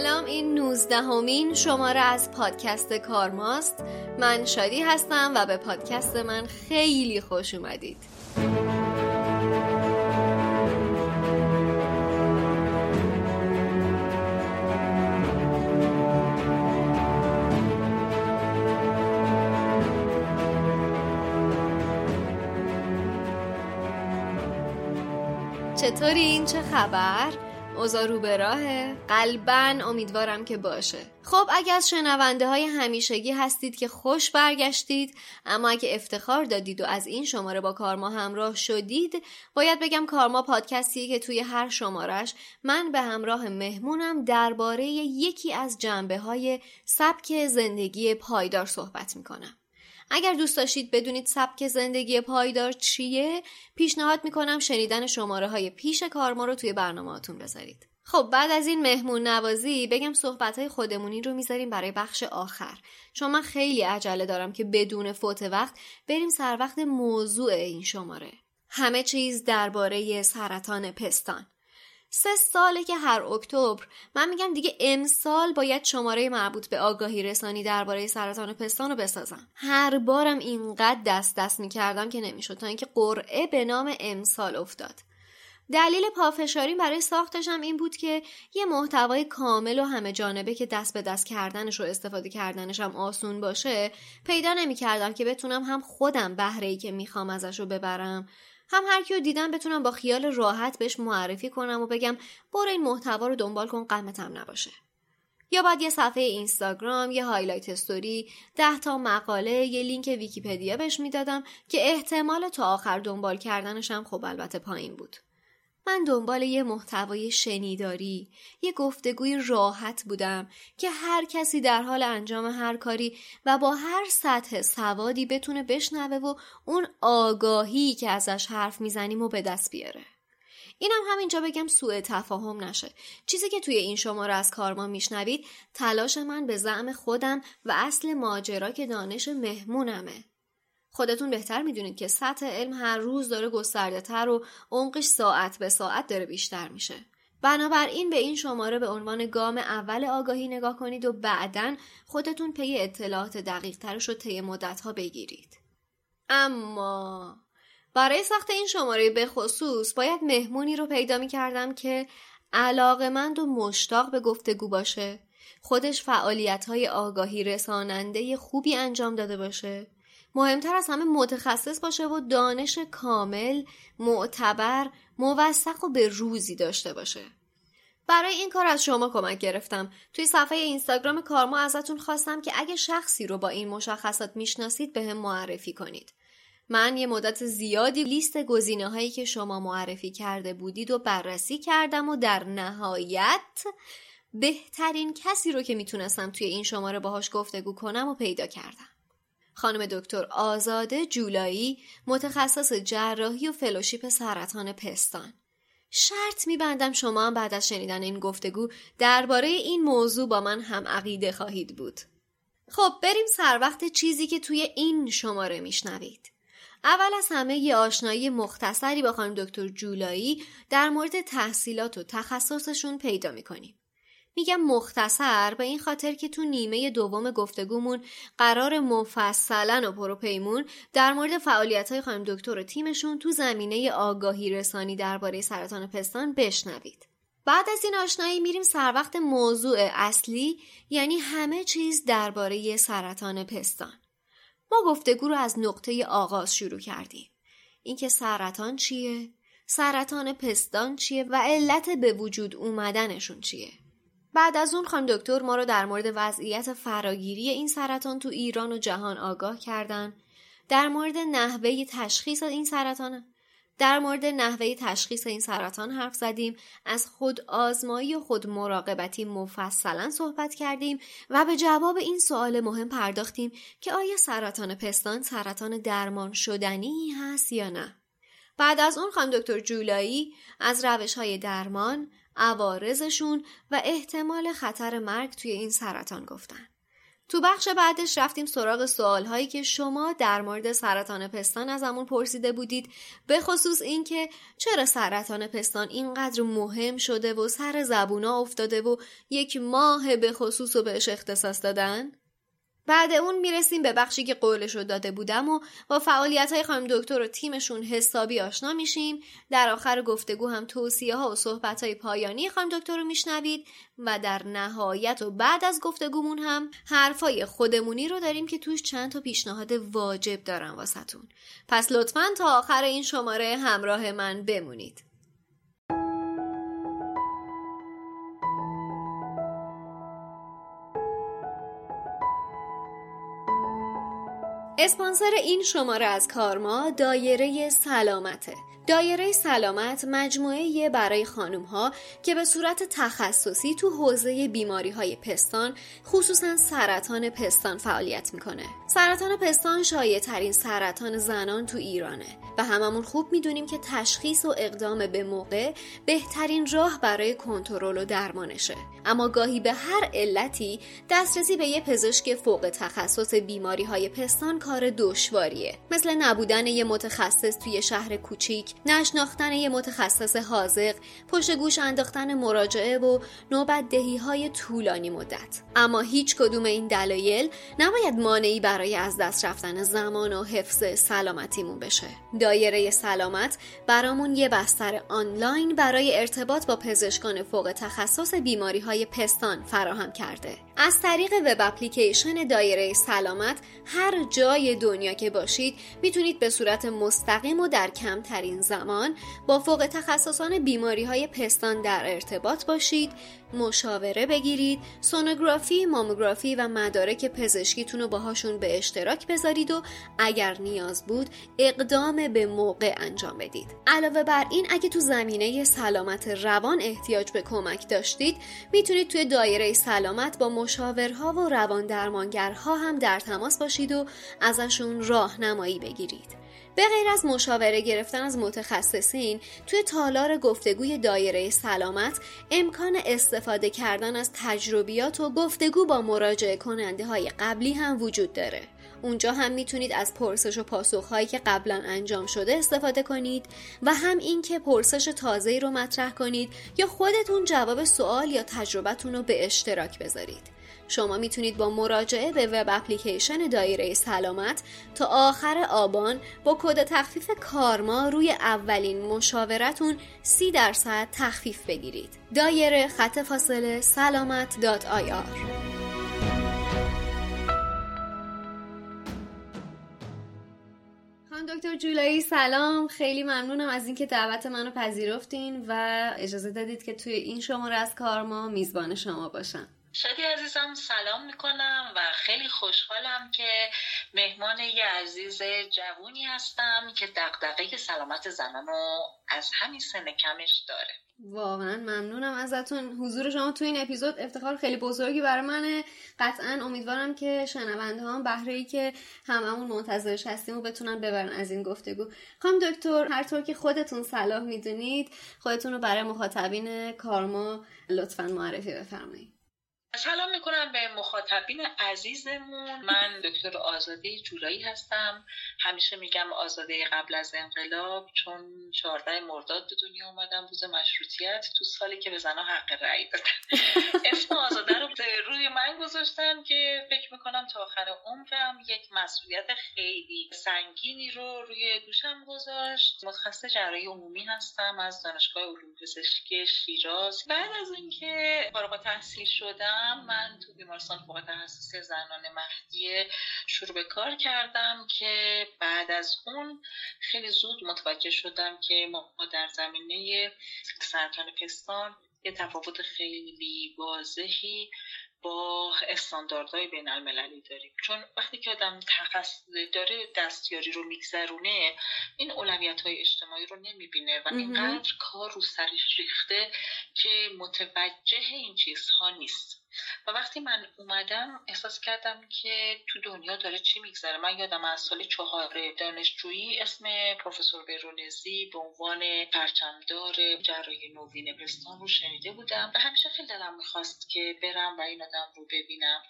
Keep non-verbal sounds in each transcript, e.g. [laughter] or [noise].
سلام این نوزدهمین شماره از پادکست کارماست. من شادی هستم و به پادکست من خیلی خوش اومدید. چطورین؟ چه خبر؟ اوزا رو به راهه. قلبا امیدوارم که باشه. خب اگه از شنونده های همیشگی هستید که خوش برگشتید اما اگه افتخار دادید و از این شماره با کارما همراه شدید باید بگم کارما پادکستیه که توی هر شمارش من به همراه مهمونم درباره یکی از جنبه های سبک زندگی پایدار صحبت می‌کنم. اگر دوست داشتید بدونید سبک زندگی پایدار چیه پیشنهاد می‌کنم شنیدن شماره های پیش کارما رو توی برنامهاتون بذارید. خب بعد از این مهمون نوازی بگم صحبت های خودمونی رو می‌ذاریم برای بخش آخر. چون من خیلی عجله دارم که بدون فوت وقت بریم سر وقت موضوع این شماره. همه چیز درباره سرطان پستان. سه ساله که هر اکتبر. من میگم دیگه امسال باید شماره مربوط به آگاهی رسانی درباره سرطان پستان رو بسازم. هر بارم اینقدر دست دست می‌کردم که نمی‌شد تا اینکه قرعه به نام امسال افتاد. دلیل پافشاری برای ساختشم این بود که یه محتوای کامل و همه جانبه که دست به دست کردنش و استفاده کردنش هم آسون باشه پیدا نمی‌کردم که بتونم هم خودم بهره ای که می‌خوام ازش رو ببرم هم هر کیو دیدم بتونم با خیال راحت بهش معرفی کنم و بگم برو این محتوا رو دنبال کن غمتم نباشه. یا بعد یه صفحه اینستاگرام یه highlight story ده تا مقاله یه لینک ویکیپدیا بهش می‌دادم که احتمال تا آخر دنبال کردنشم خب البته پایین بود. من دنبال یه محتوای شنیداری، یه گفتگوی راحت بودم که هر کسی در حال انجام هر کاری و با هر سطح سوادی بتونه بشنوه و اون آگاهی که ازش حرف می‌زنیم و به دست بیاره. اینم همینجا بگم سوء تفاهم نشه. چیزی که توی این شماره از کارما میشنوید تلاش من به زعم خودم و اصل ماجرا که دانش مهمونمه. خودتون بهتر می‌دونید که سطح علم هر روز داره گسترده تر و عمقش ساعت به ساعت داره بیشتر میشه. بنابراین به این شماره به عنوان گام اول آگاهی نگاه کنید و بعدا خودتون پی اطلاعات دقیق ترش رو طی مدت ها بگیرید. اما برای ساخت این شماره به خصوص باید مهمونی رو پیدا می کردم که علاقمند و مشتاق به گفتگو باشه خودش فعالیت های آگاهی رساننده خوبی انجام داده باشه مهمتر از همه متخصص باشه و دانش کامل، معتبر، موثق و به روزی داشته باشه. برای این کار از شما کمک گرفتم. توی صفحه اینستاگرام کارما ازتون خواستم که اگه شخصی رو با این مشخصات می‌شناسید به هم معرفی کنید. من یه مدت زیادی لیست گزینه هایی که شما معرفی کرده بودید و بررسی کردم و در نهایت بهترین کسی رو که می‌تونستم توی این شماره باهاش گفتگو کنم و پیدا کردم. خانم دکتر آزاده جولایی متخصص جراحی و فلوشیپ سرطان پستان. شرط میبندم شما هم بعد از شنیدن این گفتگو درباره این موضوع با من هم عقیده خواهید بود. خب بریم سر وقت چیزی که توی این شماره میشنوید. اول از همه یه آشنایی مختصری با خانم دکتر جولایی در مورد تحصیلات و تخصصشون پیدا می‌کنیم. میگم مختصر به این خاطر که تو نیمه دوم گفتگومون قرار مفصلا و پروپیمون در مورد فعالیت های خانم دکتر و تیمشون تو زمینه آگاهی رسانی درباره سرطان پستان بشنوید. بعد از این آشنایی میریم سر وقت موضوع اصلی یعنی همه چیز درباره سرطان پستان. ما گفتگو رو از نقطه آغاز شروع کردیم. اینکه سرطان چیه؟ سرطان پستان چیه و علت به وجود اومدنشون چیه؟ بعد از اون خانم دکتر ما رو در مورد وضعیت فراگیری این سرطان تو ایران و جهان آگاه کردن. در مورد نحوه تشخیص این سرطان در مورد نحوه تشخیص این سرطان حرف زدیم. از خود آزمایی و خود مراقبتی مفصلا صحبت کردیم و به جواب این سوال مهم پرداختیم که آیا سرطان پستان سرطان درمان شدنی هست یا نه. بعد از اون خانم دکتر جولایی از روش های درمان عوارضشون و احتمال خطر مرگ توی این سرطان گفتن. تو بخش بعدش رفتیم سراغ سوال هایی که شما در مورد سرطان پستان از همون پرسیده بودید به خصوص اینکه چرا سرطان پستان اینقدر مهم شده و سر زبونا افتاده و یک ماه به خصوص رو بهش اختصاص دادن بعد اون می‌رسیم به بخشی که قولش رو داده بودم و با فعالیت های خانم دکتر و تیمشون حسابی آشنا میشیم. در آخر گفتگو هم توصیه ها و صحبت های پایانی خانم دکتر رو میشنوید و در نهایت و بعد از گفتگومون هم حرفای خودمونی رو داریم که توش چند تا پیشنهاد واجب دارم واسهتون. پس لطفا تا آخر این شماره همراه من بمونید. اسپانسر این شماره از کارما دایره سلامته. دایره سلامت مجموعه برای خانم ها که به صورت تخصصی تو حوزه بیماری های پستان خصوصا سرطان پستان فعالیت می‌کنه. سرطان پستان شایع ترین سرطان زنان تو ایرانه. و هممون خوب می‌دونیم که تشخیص و اقدام به موقع بهترین راه برای کنترل و درمانشه. اما گاهی به هر علتی دسترسی به یه پزشک فوق تخصص بیماری های پستان کار دشواریه. مثل نبودن یه متخصص توی شهر کوچیک نشناختن یه متخصص حاضق پشت گوش انداختن مراجعه و نوبت دهی های طولانی مدت. اما هیچ کدوم این دلایل نباید مانعی برای از دست رفتن زمان و حفظ سلامتیمون بشه. دایره سلامت برامون یه بستر آنلاین برای ارتباط با پزشکان فوق تخصص بیماری های پستان فراهم کرده. از طریق وب اپلیکیشن دایره سلامت هر جای دنیا که باشید می‌تونید به صورت مستقیم و در کمترین زمان با فوق تخصصان بیماری های پستان در ارتباط باشید مشاوره بگیرید سونوگرافی، ماموگرافی و مدارک پزشکیتون رو باهاشون به اشتراک بذارید و اگر نیاز بود اقدام به موقع انجام بدید. علاوه بر این اگه تو زمینه سلامت روان احتیاج به کمک داشتید می‌تونید توی دایره سلامت با مشاورها و روان درمانگرها هم در تماس باشید و ازشون راهنمایی بگیرید. به غیر از مشاوره گرفتن از متخصصین توی تالار گفتگوی دایره سلامت امکان استفاده کردن از تجربیات و گفتگو با مراجعه کننده های قبلی هم وجود داره. اونجا هم می‌تونید از پرسش و پاسخ هایی که قبلا انجام شده استفاده کنید و هم اینکه پرسش تازه رو مطرح کنید یا خودتون جواب سوال یا تجربتون رو به اشتراک بذارید. شما می‌تونید با مراجعه به web application دایره سلامت تا آخر آبان با کد تخفیف کارما روی اولین مشاورتون سی درصد تخفیف بگیرید. دایره خط فاصله سلامت dot IR. دکتر جولایی سلام خیلی ممنونم از اینکه دعوت منو پذیرفتین و اجازه دادید که توی این شماره از کارما میزبان شما باشم شادی عزیزم سلام می‌کنم و خیلی خوشحالم که مهمان یه عزیز جوونی هستم که دقدقه سلامت زنان از همین سن کمش داره. واقعا ممنونم ازتون. حضور شما تو این اپیزود افتخار خیلی بزرگی برای منه. قطعا امیدوارم که شنونده هم بهره ای که هممون منتظرش هستیم و بتونن ببرن از این گفتگو. خانم دکتر هر طور که خودتون صلاح می‌دونید خودتون رو برای مخاطبین کارما لطفا معرفی بفرمایید. سلام می‌کنم به مخاطبین عزیزمون. من دکتر آزاده جولایی هستم. همیشه میگم آزاده قبل از انقلاب چون 14 مرداد به دنیا اومدم روز مشروطیت تو سالی که به زنها حق رأی دادن. [laughs] اسم آزاده رو روی من گذاشتم که فکر می‌کنم تا آخر عمرم یک مسئولیت خیلی سنگینی رو روی دوشم گذاشت. متخصص جراحی عمومی هستم از دانشگاه علوم پزشکی شیراز. بعد از اینکه فارغ تحصیل شدم من تو بیمارستان فوق تخصصی زنان مهدیه شروع به کار کردم که بعد از اون خیلی زود متوجه شدم که ما در زمینه سرطان پستان یه تفاوت خیلی واضحی با استانداردهای بین المللی داریم. چون وقتی که آدم تخص داره دستیاری رو میگذرونه این اولویت های اجتماعی رو نمی‌بینه و اینقدر کار رو سرش ریخته که متوجه این چیزها نیست. و وقتی من اومدم احساس کردم که تو دنیا داره چی میگذره. من یادم از سال چهار دانشجویی اسم پروفسور بیرونزی به عنوان پرچمدار جراحی نوین پستان رو شنیده بودم و همیشه خیلی دلم می‌خواست که برم و این آدم رو ببینم.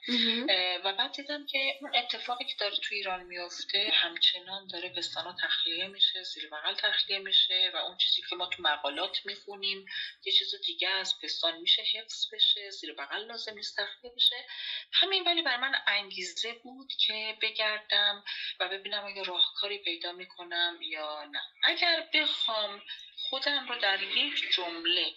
و بعد دیدم که اون اتفاقی که داره تو ایران میفته همچنان داره پستانا تخلیه میشه زیر بغل تخلیه میشه و اون چیزی که ما تو مقالات می‌خونیم یه چیز دیگه از پستان میشه حفظ بشه زیر بغل لازم تخلیه بشه همین ولی بر من انگیزه بود که بگردم و ببینم اگه راهکاری پیدا می‌کنم یا نه. اگر بخوام خودم رو در یک جمله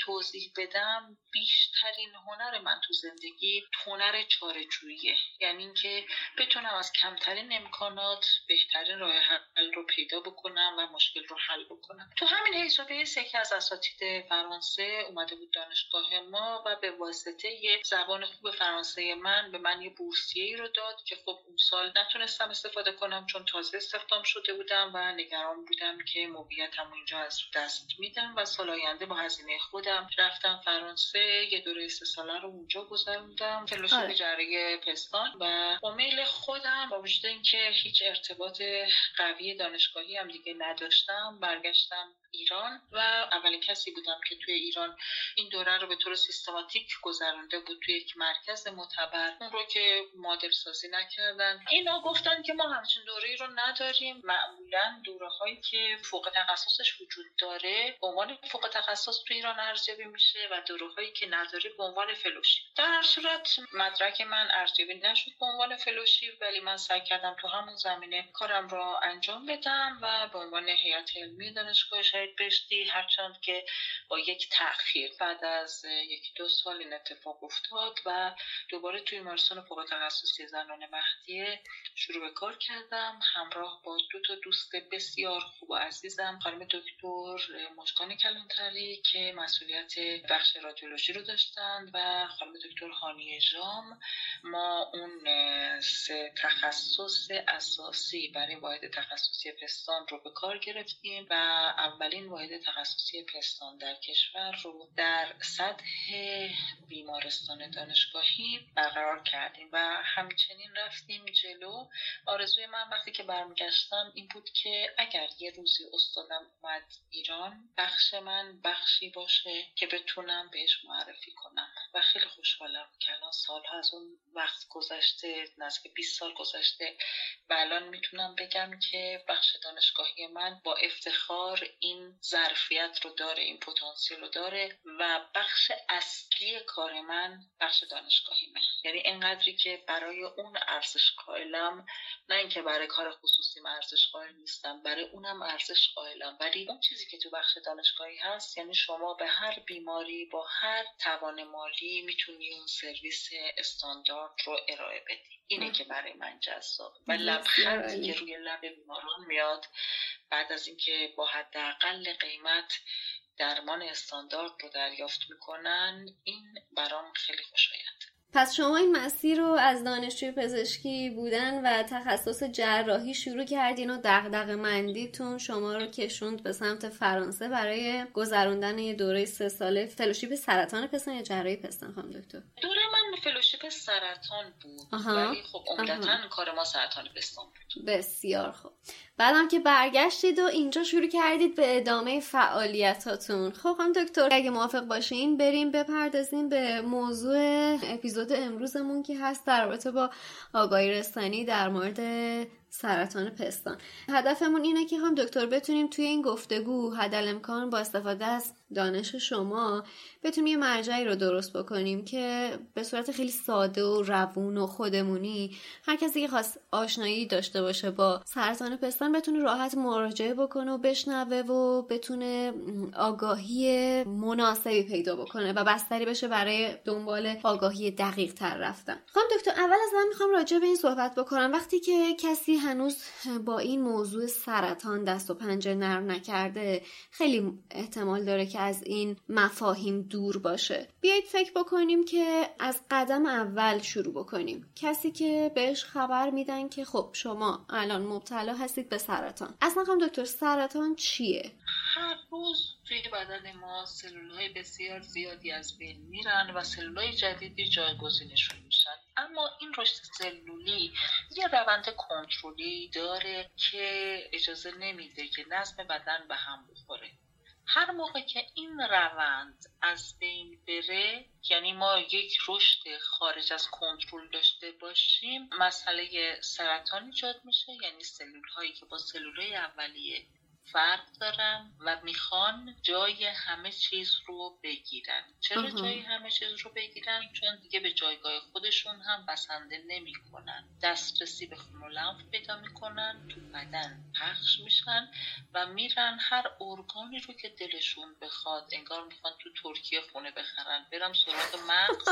توضیح بدم. بیشترین هنر من تو زندگی هنر چارچوییه یعنی اینکه بتونم از کمترین امکانات بهترین راه حل رو پیدا بکنم و مشکل رو حل بکنم. تو همین حسابه یکی از اساتید فرانسه اومده بود دانشگاه ما و به واسطه یه زبان خوب فرانسه من به من یه بورسیه رو داد که خب اون سال نتونستم استفاده کنم چون تازه استخدام شده بودم و نگران بودم که موقعیتم اینجا از دست میدم و سال آینده با هزینه خودم رفتم فرانسه یه دوره سه ساله رو اونجا گذروندم فلوشیپ آره. جراحی پستان و با میل خودم با وجود اینکه هیچ ارتباط قوی دانشگاهی هم دیگه نداشتم برگشتم ایران و اولین کسی بودم که توی ایران این دوره رو به طور سیستماتیک گذرانده بود توی یک مرکز معتبر. اون رو که مادر سازی نکردن. اینا گفتن که ما همچین دوره رو نداریم. معمولا دوره هایی که فوق تخصصش وجود داره به عنوان فوق تخصص توی ایران ارزیابی میشه و دوره هایی که نداره به عنوان فلوشی در هر صورت مدرک من ارزیابی نشد به عنوان فلوشی ولی من سعی کردم تو همون زمینه کارم را انجام بدم و به عنوان هیئت علمی دانشگاه بهشتی هرچند که با یک تاخیر بعد از یک دو سال این اتفاق افتاد و دوباره توی بیمارستان فوق تخصصی زنان مهدیه شروع به کار کردم. همراه با دو تا دوست بسیار خوب و عزیزم خانم دکتر مشکان کلانتری که مسئولیت بخش رادیولوژی رو داشتند و خانم دکتر هانی ژام. ما اون سه تخصص اساسی برای واحد تخصصی پستان رو به کار گرفتیم و اولین واحد تخصصی پستان در کشور رو در سطح بیمارستان دانشگاهی برقرار کردیم و همچنین رفتیم جلو. آرزوی من وقتی که برمیگشتم این بود که اگر یه روزی استادم اومد ایران بخش من بخشی باشه که بتونم بهش معرفی کنم. و خیلی خوشحالم که الان سالها از اون وقت گذشته نزدیک 20 سال گذشته و الان می‌تونم بگم که بخش دانشگاهی من با افتخار این ظرفیت رو داره این پتانسیل رو داره و بخش اصلی کار من بخش دانشگاهی من یعنی انقدری که برای اون ارزش قائلم نه اینکه برای کار خصوصی ارزش قائل نیستم برای اونم ارزش قائلم ولی اون چیزی که تو بخش دانشگاهی هست یعنی شما به هر بیماری با هر توان مالی می‌تونی اون سرویس استاندارد رو ارائه بدی. اینه که برای من جذاب. و لبخندی که روی لب بیماران میاد بعد از اینکه با حداقل قیمت درمان استاندارد رو دریافت می‌کنن این برام خیلی خوشایند پس شما این مسیر رو از دانشجوی پزشکی بودن و تخصص جراحی شروع کردین و دغدغه مندیتون شما رو کشوند به سمت فرانسه برای گذروندن یه دوره سه ساله. فلوشیپ سرطان پستان یا جراحی پستان خانم دکتر؟ دوره فلوشیپ سرطان بود. ولی خب عمدتا کار ما سرطان پستان بود. بسیار خوب. بعدم که برگشتید و اینجا شروع کردید به ادامه فعالیتاتون. خب خانم دکتر اگه موافق باشین بریم بپردازیم به موضوع اپیزود امروزمون که هست در رابطه با آگاهی رسانی در مورد سرطان پستان. هدفمون اینه که هم دکتر بتونیم توی این گفتگو حدل امکان با استفاده از دانش شما بتونیم یه مرجعی رو درست بکنیم که به صورت خیلی ساده و روون و خودمونی هر کسی که خواست آشنایی داشته باشه با سرطان پستان بتونه راحت مراجعه بکنه و بشنوه و بتونه آگاهی مناسبی پیدا بکنه و بستری بشه برای دنبال آگاهی دقیق تر رفتن. خانم دکتر اول از من می‌خوام راجع به این صحبت بکنم. وقتی که کسی هنوز با این موضوع سرطان دست و پنجه نرم نکرده. خیلی احتمال داره که از این مفاهیم دور باشه. بیایید فکر بکنیم که از قدم اول شروع بکنیم. کسی که بهش خبر میدن که خب شما الان مبتلا هستید به سرطان. اصلا خواهم دکتر سرطان چیه؟ هر روز توی بدن ما سلول های بسیار زیادی از بین میرن و سلول های جدیدی جایگزینشون اما این رشد سلولی یه روند کنترلی داره که اجازه نمیده که نظم بدن به هم بخوره. هر موقع که این روند از بین بره یعنی ما یک رشد خارج از کنترل داشته باشیم مسئله سرطان ایجاد میشه یعنی سلول هایی که با سلول اولیه فرق دارن و می‌خوان جای همه چیز رو بگیرن. چرا جای همه چیز رو بگیرن؟ چون دیگه به جایگاه خودشون هم بسنده نمی‌کنن. دسترسی به خون و لنف پیدا می‌کنن تو بدن پخش میشن و میرن هر ارگانی رو که دلشون بخواد. انگار می‌خوان تو ترکیه خونه بخرن. برم سراغ مغز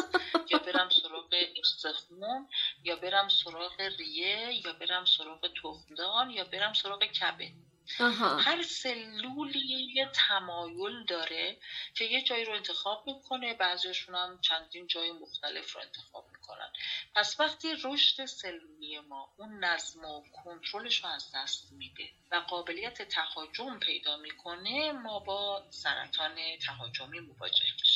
یا برم سراغ استخون یا برم سراغ ریه یا برم سراغ تخمدان یا برم سراغ کبد. هر سلولی یه تمایل داره که یه جایی رو انتخاب می‌کنه بعضیشون هم چندین جای مختلف رو انتخاب می‌کنن. پس وقتی رشد سلولی ما اون نظم و کنترلش رو از دست میده و قابلیت تهاجم پیدا می‌کنه ما با سرطان تهاجمی مواجه میشیم.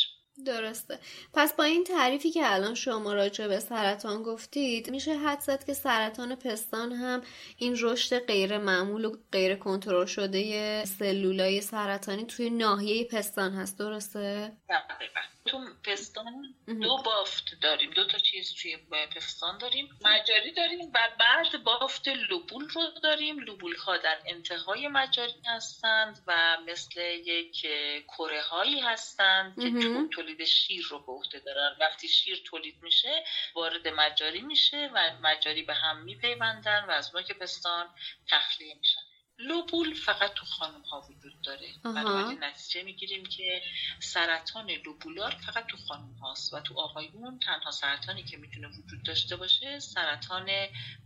درسته. پس با این تعریفی که الان شما راجع به سرطان گفتید میشه حد زد که سرطان پستان هم این رشد غیر معمول و غیر کنترل شده سلولای سرطانی توی ناحیه پستان هست. درسته؟ دقیقا. تو پستان دو بافت داریم. دو تا چیز توی پستان داریم. مجاری داریم و بعد بافت لوبول رو داریم. لوبول ها در انتهای مجاری هستند و مثل یک کره هایی هستند که تولید شیر رو به عهده دارن. وقتی شیر تولید میشه وارد مجاری میشه و مجاری به هم میپیوندن و از نوک پستان تخلیه میشن. لوبول فقط تو خانم ها وجود داره. بنابراین نتیجه می‌گیریم که سرطان لوبولار فقط تو خانم هاست و تو آقایون تنها سرطانی که می‌تونه وجود داشته باشه سرطان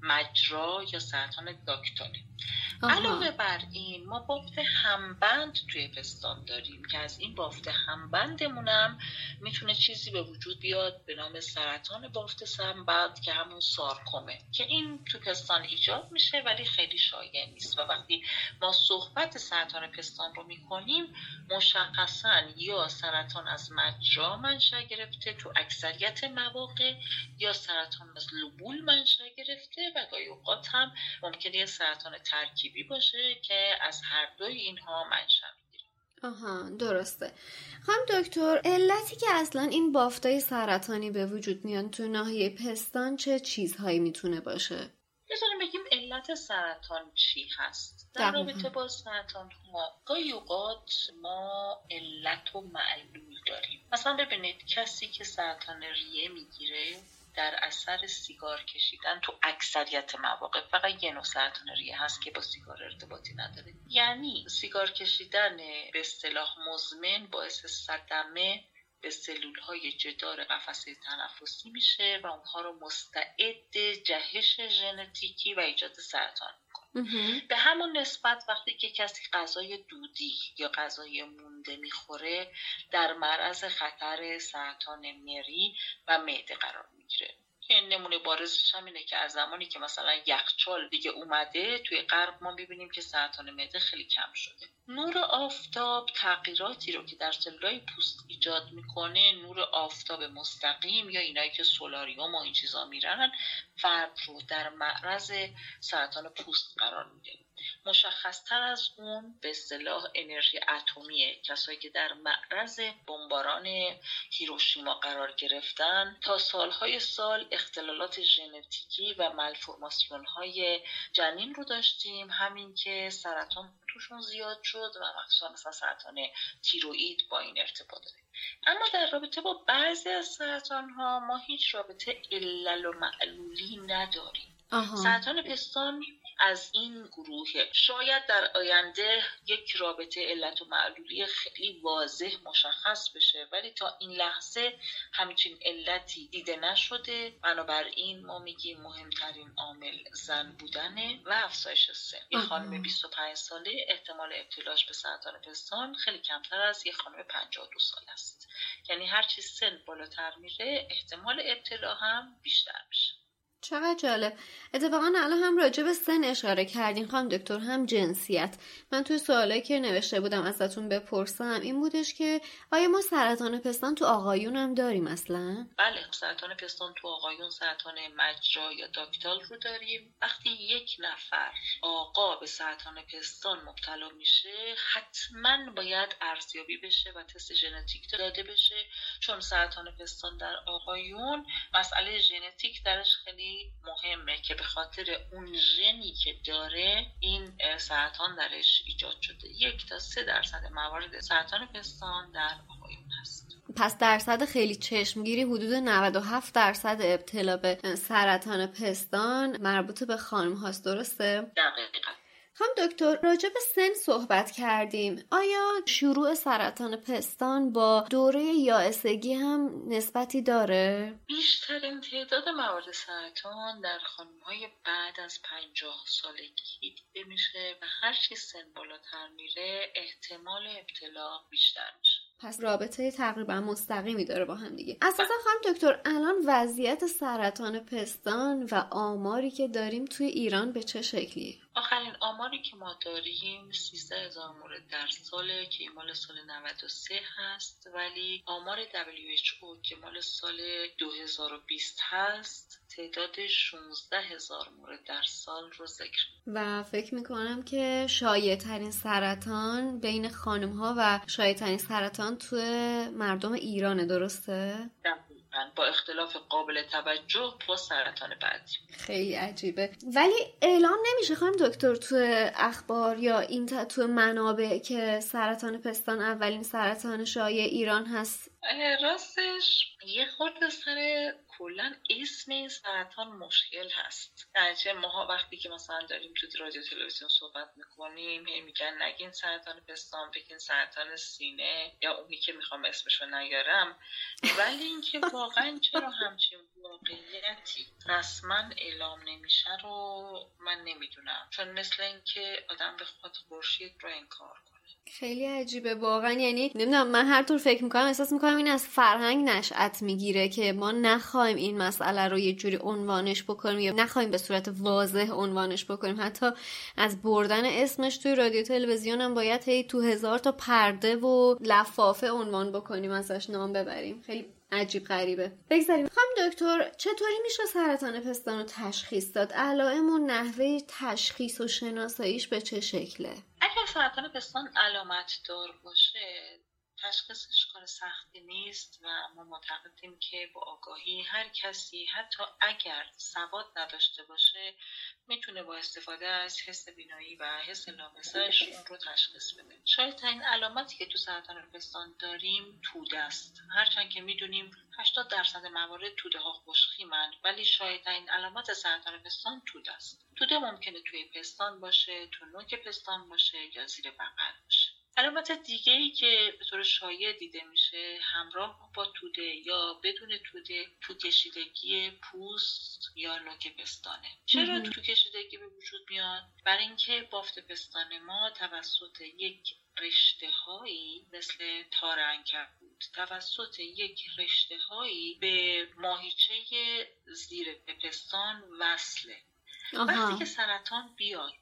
مجرا یا سرطان داکتانه علاوه بر این ما بافت همبند توی پستان داریم که از این بافت همبندمونم می‌تونه چیزی به وجود بیاد به نام سرطان بافت همبند که همون سارکومه که این تو پستان ایجاد میشه ولی خیلی شایع نیست و وقتی ما صحبت سرطان پستان رو می‌کنیم مشخصا یا سرطان از مجرا منشأ گرفته تو اکثریت مواقع یا سرطان از لوبول منشأ گرفته و گاهی اوقات هم ممکنه سرطان ترکیبی باشه که از هر دوی اینها منشأ آها درسته خانم دکتر علتی که اصلا این بافتای سرطانی به وجود میان تو ناحیه پستان چه چیزهایی می‌تونه باشه؟ بذاریم بگیم علت سرطان چی هست؟ در رابطه با سرطان ها گاهی اوقات ما علت و معلول داریم. مثلا ببینید کسی که سرطان ریه می‌گیره در اثر سیگار کشیدن تو اکثریت مواقع فقط یه نوع سرطان ریه هست که با سیگار ارتباطی نداره. یعنی سیگار کشیدن به اصطلاح مزمن باعث صدمه به سلول های جدار قفسه تنفسی میشه و اونها رو مستعد جهش ژنتیکی و ایجاد سرطان می‌کنه. به همون نسبت وقتی که کسی غذای دودی یا غذای مونده می‌خوره در معرض خطر سرطان مری و معده قرار می‌گیره. این نمونه بارزش هم اینه که از زمانی که مثلا یخچال دیگه اومده توی غرب ما می‌بینیم که سرطان معده خیلی کم شده. نور آفتاب تغییراتی رو که در سلولای پوست ایجاد می‌کنه نور آفتاب مستقیم یا اینایی که سولاریوم و این چیزا میرن فرد رو در معرض سرطان پوست قرار میده. مشخصتر از اون به اصطلاح انرژی اتمیه. کسایی که در معرض بمباران هیروشیما قرار گرفتن تا سالهای سال اختلالات ژنتیکی و ملفورماسیون های جنین رو داشتیم. همین که سرطان توشون زیاد شد و مخصوصا مثلا سرطان تیروئید با این ارتباط داره اما در رابطه با بعضی از سرطان ها ما هیچ رابطه علل و معلولی نداریم. سرطان پستان از این گروه شاید در آینده یک رابطه علت و معلولی خیلی واضح مشخص بشه ولی تا این لحظه همچین علتی دیده نشده. بنابراین ما میگیم مهمترین عامل زن بودنه و افزایش سن. یه خانم 25 ساله احتمال ابتلاش به سرطان پستان خیلی کمتر از یه خانم 52 ساله است. یعنی هر چی سن بالاتر میره احتمال ابتلا هم بیشتر میشه. چقدر جالب. اتفاقا الان هم راجع به سن اشاره کردین خانم دکتر هم جنسیت. من توی سوالایی که نوشته بودم ازتون بپرسم این بودش که آیا ما سرطان پستان تو آقایون هم داریم اصلا؟ بله سرطان پستان تو آقایون سرطان مجرا یا داکتال رو داریم. وقتی یک نفر آقا به سرطان پستان مبتلا میشه حتما باید ارزیابی بشه و تست ژنتیک داده بشه. چون سرطان پستان در آقایون مسئله ژنتیک درش خیلی مهمه که به خاطر اون ژنی که داره این سرطان درش ایجاد شده. یک تا سه درصد موارد سرطان پستان در آقایون هست. پس درصد خیلی چشمگیری حدود 97 درصد ابتلا به سرطان پستان مربوط به خانم هاست. درسته؟ دقیقا. هم دکتر راجع به سن صحبت کردیم آیا شروع سرطان پستان با دوره یائسگی هم نسبتی داره؟ بیشترین تعداد موارد سرطان در های بعد از پنجاه سالگی دیده میشه و هر چی سن بالاتر میره احتمال ابتلا بیشتر میشه پس رابطه تقریبا مستقیمی داره با هم دیگه. اساسا خانم دکتر الان وضعیت سرطان پستان و آماری که داریم توی ایران به چه شکلیه؟ آخرین آماری که ما داریم 13 هزار مورد در ساله که مال سال 93 هست ولی آمار WHO که مال سال 2020 هست تعداد 16 هزار مورد در سال رو ذکر. و فکر می‌کنم که شایع ترین سرطان بین خانم ها و شایع ترین سرطان تو مردم ایرانه درسته؟ با اختلاف قابل توجه با سرطان بعدی. خیلی عجیبه. ولی اعلام نمیشه خانم دکتر تو اخبار یا این تو منابع که سرطان پستان اولین سرطان شایع ایران هست راستش یه خورده سر کلا اسم این سرطان مشکل هست. درچه ماها وقتی که مثلا داریم تو رادیو تلویزیون صحبت می‌کنیم هی میگن نگین سرطان پستان بگین سرطان سینه یا اونی که می‌خوام اسمشو نیارم. ولی اینکه واقعا چرا همچین واقعیتی رسما اعلام نمیشه رو من نمی‌دونم. چون مثل اینکه آدم بخواد خورشید رو انکار کنه. خیلی عجیبه واقعا. یعنی نمی‌دونم من هر طور فکر می‌کنم احساس می‌کنم این از فرهنگ نشأت می‌گیره که ما نخوایم این مسئله رو یه جوری عنوانش بکنیم یا نخوایم به صورت واضح عنوانش بکنیم. حتی از بردن اسمش توی رادیو تلویزیون هم باید هی تو هزار تا پرده و لفافه عنوان بکنیم ازش نام ببریم. خیلی عجیب غریبه. بگذاریم. خانم دکتر چطوری میشه سرطان پستان رو تشخیص داد؟ علائم و نحوه تشخیص و شناساییش به چه شکله؟ اگر سرطان پستان علامت دار باشه تشخیصش کار سختی نیست و ما معتقدیم که با آگاهی هر کسی حتی اگر سواد نداشته باشه می‌تونه با استفاده از حس بینایی و حس لامسش اون رو تشخیص بده. شاید این علامتی که تو سرطان پستان داریم توده است. هرچند که می‌دونیم 80 درصد موارد توده ها خوشخیمند ولی شاید این علامت سرطان پستان توده است. توده ممکنه توی پستان باشه تو نوک پستان باشه یا زیر بغل باشه. علامت دیگه ای که به طور شایع دیده میشه همراه با توده یا بدون توده تو کشیدگی پوست یا نوک پستانه. چرا تو کشیدگی به وجود میاد؟ برای اینکه بافت پستان ما توسط یک رشته هایی مثل تارنگ بود توسط یک رشته هایی به ماهیچه زیر پستان وصله. وقتی که سرطان بیاد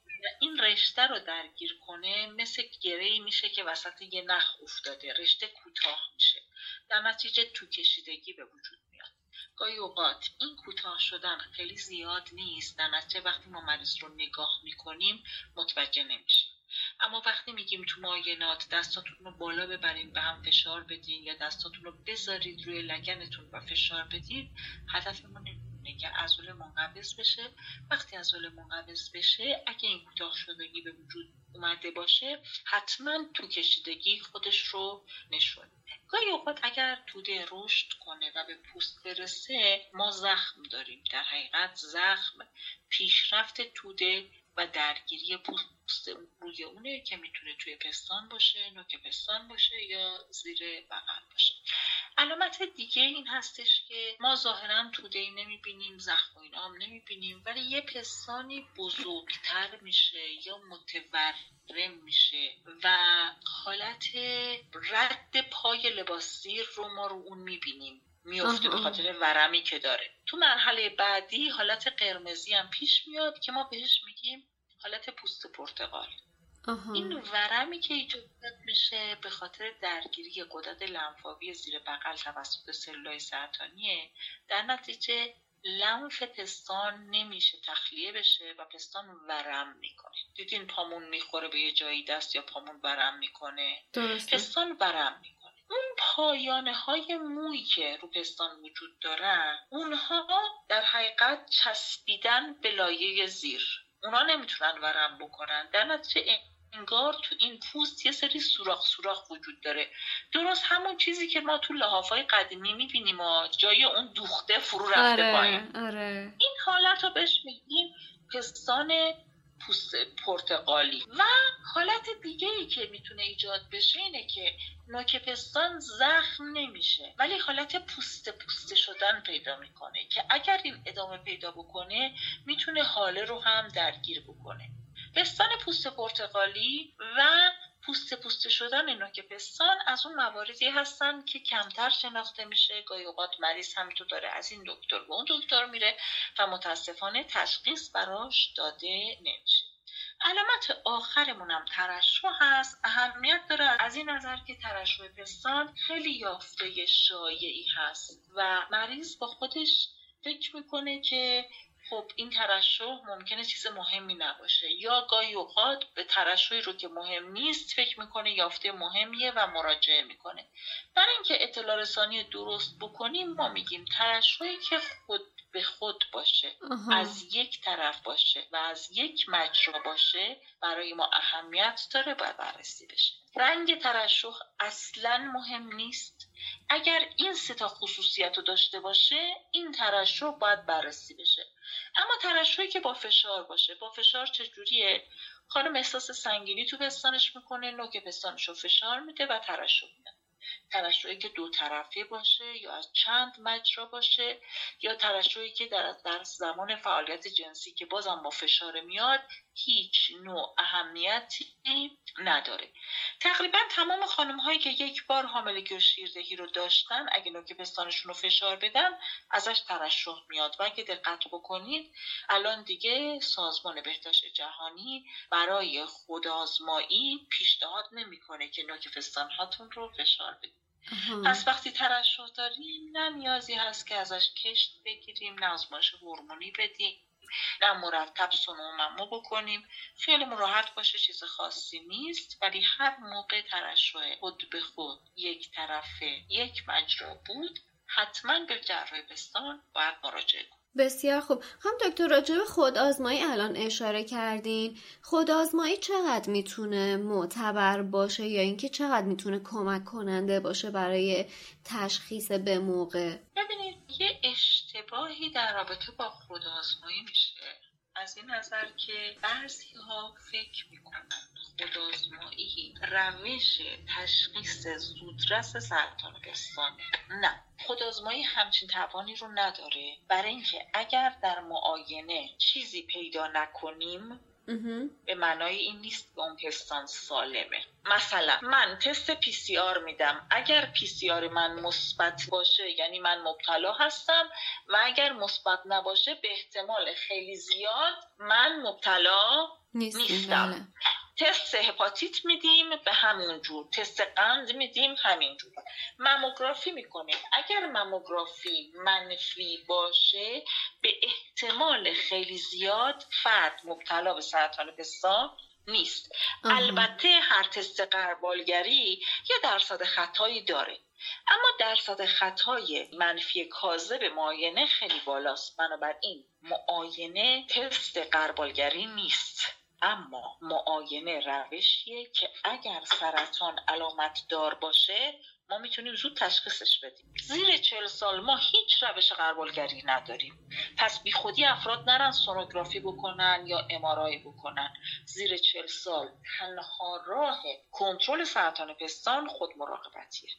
این رشته رو درگیر کنه مثل گره میشه که وسط یه نخ افتاده رشته کوتاه میشه. در نتیجه تو کشیدگی به وجود میاد. گاهی اوقات این کوتاه شدن خیلی زیاد نیست. در نتیجه وقتی ما مریض رو نگاه می‌کنیم متوجه نمیشیم. اما وقتی میگیم تو معاینات دستاتون رو بالا ببرین به هم فشار بدین یا دستاتون رو بذارید روی لگنتون و فشار بدید هدفمون اینه که عضله منقبض بشه. وقتی عضله منقبض بشه اگه این کوتاه شدگی به وجود اومده باشه حتما تو کشیدگی خودش رو نشون گاهی اوقات اگر توده رشد کنه و به پوست برسه ما زخم داریم. در حقیقت زخم پیشرفت توده و درگیری پوست روی اونه که می‌تونه توی پستان باشه نوک پستان باشه یا زیر بغل باشه. علامت دیگه این هستش که ما ظاهرا توده ای نمی‌بینیم زخم و اینا هم نمی‌بینیم ولی یه پستانی بزرگتر میشه یا متورم میشه و حالت رد پای لباسیر رو ما رو اون می‌بینیم میفته به خاطر ورمی که داره. تو مرحله بعدی حالت قرمزی هم پیش میاد که ما بهش میگیم حالت پوست پرتقال. این ورمی که ایجاد میشه به خاطر درگیری قدرت لنفاوی زیر بغل توسط سلولای سرطانیه در نتیجه لنف پستان نمیشه تخلیه بشه و پستان ورم می‌کنه. دیدین پامون می‌خوره به یه جایی دست یا پامون ورم می‌کنه؟ درسته. پستان ورم می‌کنه. اون پایانه های مویی که رو پستان وجود دارن اونها در حقیقت چسبیدن به لایه زیر. اونا نمی‌تونن ورم بکنن. در نتیجه انگار تو این پوست یه سری سوراخ سوراخ وجود داره. درست همون چیزی که ما تو لحافای قدیمی می‌بینیم و جای اون دوخته فرو رفته آره، پایین. آره. این حالت رو بهش میگیم پستان پوست پرتقالی. و حالت دیگه ای که می‌تونه ایجاد بشه اینه که نوک پستان زخم نمیشه ولی حالت پوست پوسته شدن پیدا می‌کنه که اگر این ادامه پیدا بکنه می‌تونه حاله رو هم درگیر بکنه. پستان پوست پرتقالی و پوست پوست شدن نوک پستان از اون مواردی هستن که کمتر شناخته میشه. گاهی اوقات مریض هم تو داره از این دکتر به اون دکتر میره و متاسفانه تشخیص براش داده نمیشه. علامت آخرمون هم ترشح هست. اهمیت داره از این نظر که ترشح پستان خیلی یافته شایعی هست و مریض با خودش فکر می‌کنه که خب این ترشح ممکنه چیز مهمی نباشه. یا گاهی اوقات به ترشحی رو که مهم نیست فکر می‌کنه یافته مهمیه و مراجعه می‌کنه. برای اینکه اطلاع رسانی درست بکنیم ما میگیم ترشحی که خود به خود باشه از یک طرف باشه و از یک مجرا باشه برای ما اهمیت داره باید بررسی بشه. رنگ ترشح اصلا مهم نیست. اگر این سه تا خصوصیت رو داشته باشه این ترشح باید بررسی بشه. اما ترشحی که با فشار باشه. با فشار چجوریه؟ خانم احساس سنگینی تو پستانش می‌کنه نوک پستانش رو فشار میده و ترشح میده. ترشحی که دو طرفه باشه یا از چند مجرا باشه یا ترشحی که در, در زمان فعالیت جنسی که بازم با فشار میاد هیچ نوع اهمیتی نداره. تقریبا تمام خانم هایی که یک بار حاملگی و شیردهی رو داشتن اگه نوک پستانشون رو فشار بدن ازش ترشح میاد. و اگه دقت بکنید الان دیگه سازمان بهداشت جهانی برای خودآزمایی پیشنهاد نمی‌کنه که نوک پستان هاتون رو فشار بدید. پس وقتی ترشح داریم نه نیازی هست که ازش کشت بگیریم نه آزمایش هورمونی بدیم نه مرتب سونوممو بکنیم. خیلی راحت باشه چیز خاصی نیست. ولی هر موقع ترشح خود به خود یک طرفه یک مجرا بود حتما به جراح پستان باید مراجعه کنیم. بسیار خوب. هم دکتر راجع به خود آزمایی الان اشاره کردین. خود آزمایی چقدر می‌تونه معتبر باشه یا اینکه چقدر می‌تونه کمک کننده باشه برای تشخیص به موقع؟ ببینید یه اشتباهی در رابطه با خود آزمایی میشه. از این نظر که بعضی ها فکر می‌کنن خودآزمایی روش تشخیص زودرس سرطان پستانه نه. خودآزمایی همچین توانی رو نداره. برای اینکه اگر در معاینه چیزی پیدا نکنیم به معنای این نیست که اون پستان سالمه. مثلا من تست PCR میدم. اگر PCR من مثبت باشه یعنی من مبتلا هستم و اگر مثبت نباشه به احتمال خیلی زیاد من مبتلا نیستم. بله. تست هپاتیت میدیم به همون جور. تست قند میدیم همین جور. مموگرافی می‌کنیم. اگر مموگرافی منفی باشه به احتمال خیلی زیاد فرد مبتلا به سرطان پستان نیست. البته هر تست قربالگری یه درصد خطایی داره. اما درصد خطای منفی کاذب معاینه خیلی بالاست. بنابراین معاینه تست قربالگری نیست. اما معاینه روشیه که اگر سرطان علامت دار باشه ما می‌تونیم زود تشخیصش بدیم. زیر چهل سال ما هیچ روش قربالگری نداریم. پس بی خودی افراد نرن سونوگرافی بکنن یا امارای بکنن. زیر چهل سال تنها راه کنترل سرطان پستان خود مراقبتیه.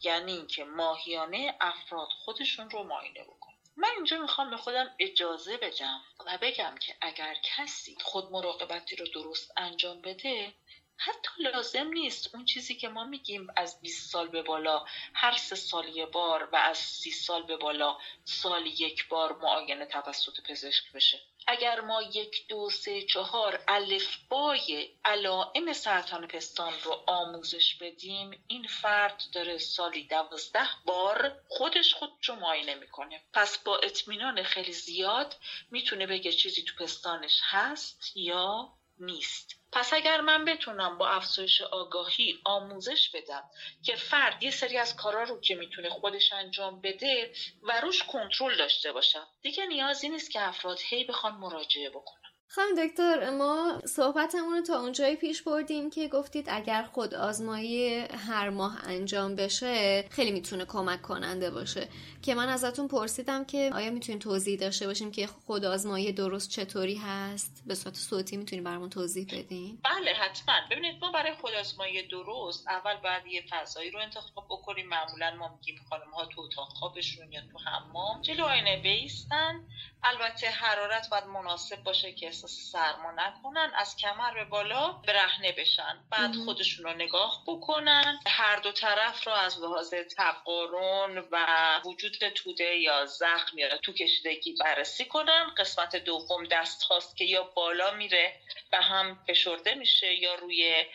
یعنی اینکه ماهیانه افراد خودشون رو معاینه بکنن. من اینجا می‌خوام به خودم اجازه بدم و بگم که اگر کسی خود مراقبتی رو درست انجام بده حتی لازم نیست. اون چیزی که ما میگیم از 20 سال به بالا هر سه سال یه بار و از 30 سال به بالا سال یک بار معاینه توسط پزشک بشه. اگر ما یک دو سه چهار الفبای علائم سرطان پستان رو آموزش بدیم این فرد داره سالی دوازده بار خودش خود رو معاینه می‌کنه. پس با اطمینان خیلی زیاد می‌تونه بگه چیزی تو پستانش هست یا نیست. پس اگر من بتونم با افزایش آگاهی آموزش بدم که فرد یه سری از کارا رو که می‌تونه خودش انجام بده و روش کنترل داشته باشم دیگه نیازی نیست که افراد هی بخوان مراجعه بکنن. خانم دکتر ما صحبتمون رو تا اونجایی پیش بردیم که گفتید اگر خود آزمایی هر ماه انجام بشه خیلی می‌تونه کمک کننده باشه. که من ازتون پرسیدم که آیا می‌تونیم توضیح داشته باشیم که خود آزمایی درست چطوری هست؟ به صورت صوتی می‌تونیم برامون توضیح بدین؟ بله حتما. ببینید ما برای خود آزمایی درست اول باید یه فضایی رو انتخاب بکنیم. معمولا ما میگیم خانم ها تو اتاق خوابشون یا تو حمام. جلو آینه بیستن. البته حرارت باید مناسب باشه که احساس سرما نکنن از کمر به بالا برهنه بشن. بعد خودشون رو نگاه بکنن. هر دو طرف رو از لحاظ تقارن و وجود توده یا زخم یا تو کشیدگی بررسی کنن. قسمت دوم دست هاست که یا بالا میره و هم فشرده میشه یا روی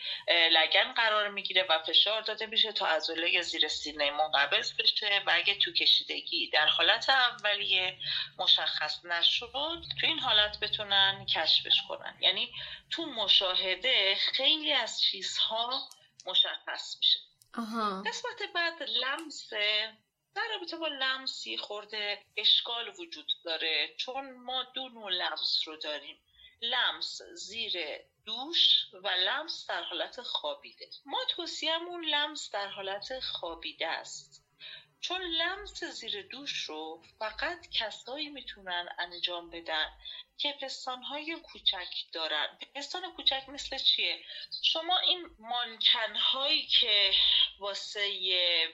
لگن قرار می‌گیره و فشار داده میشه تا عضله زیر سینه منقبض بشه. و اگه تو کشیدگی در حالت اولیه مشخص نشد تو این حالت بتونن کشفش کنن. یعنی تو مشاهده خیلی از چیزها مشخص میشه. قسمت بعد لمس در رابطه با لمسی خورده اشکال وجود داره. چون ما دو نوع لمس رو داریم. لمس زیر دوش و لمس در حالت خوابیده. ما توصیهمون لمس در حالت خوابیده است. چون لمس زیر دوش رو فقط کسایی می‌تونن انجام بدن که پستانهای کوچک دارن. پستان کوچک مثل چیه؟ شما این مانکنهایی که واسه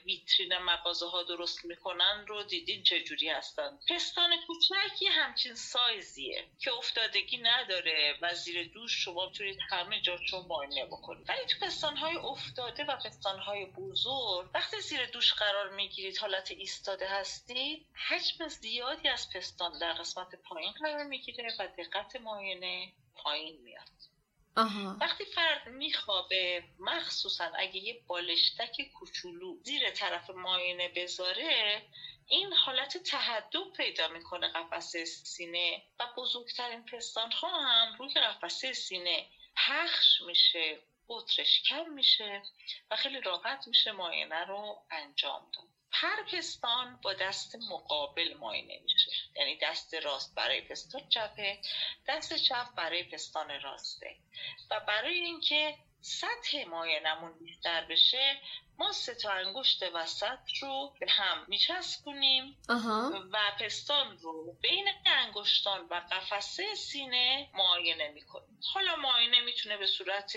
ویترین مغازه ها درست می‌کنن رو دیدین چجوری هستن؟ پستان کوچک یه همچین سایزیه که افتادگی نداره و زیر دوش شما می‌تونید همه جا رو معاینه بکنید. ولی تو پستانهای افتاده و پستانهای بزرگ وقتی زیر دوش قرار می‌گیرید حالت ایستاده هستید حجم زیادی از پستان در قسمت پایین قرار می‌گیره و دقت معاینه پایین میاد آها. وقتی فرد میخوابه مخصوصا اگه یه بالشتک کوچولو زیر طرف معاینه بذاره این حالت تهدب پیدا می‌کنه قفسه سینه و بزرگترین پستان ها هم روی قفسه سینه پخش میشه قطرش کم میشه و خیلی راحت میشه معاینه رو انجام داد هر پستان با دست مقابل معاینه میشه. یعنی دست راست برای پستان چپه دست چپ برای پستان راسته. و برای اینکه سطح معاینمون بیشتر بشه ما سه تا انگشت وسط رو به هم میچسبونیم و پستان رو بین انگشتان و قفسه سینه معاینه می‌کنیم. حالا معاینه می‌تونه به صورت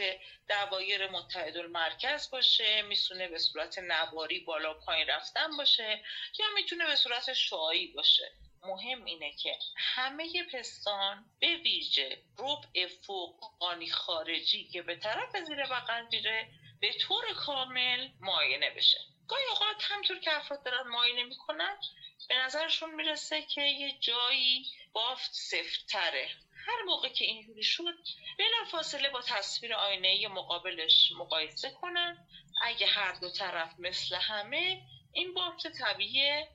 دوایر متحد مرکز باشه می‌تونه به صورت نواری بالا پایین رفتن باشه یا می‌تونه به صورت شعایی باشه. مهم اینه که همه پستان به ویژه ربع فوقانی خارجی که به طرف زیر بغل میره به طور کامل معاینه بشه. گاهی اوقات همطور که افراد دارن معاینه می‌کنن به نظرشون می‌رسه که یه جایی بافت سفتره هر موقع که اینجوری شد بلا فاصله با تصویر آینه مقابلش مقایسه کنن. اگه هر دو طرف مثل همه این بافت طبیعی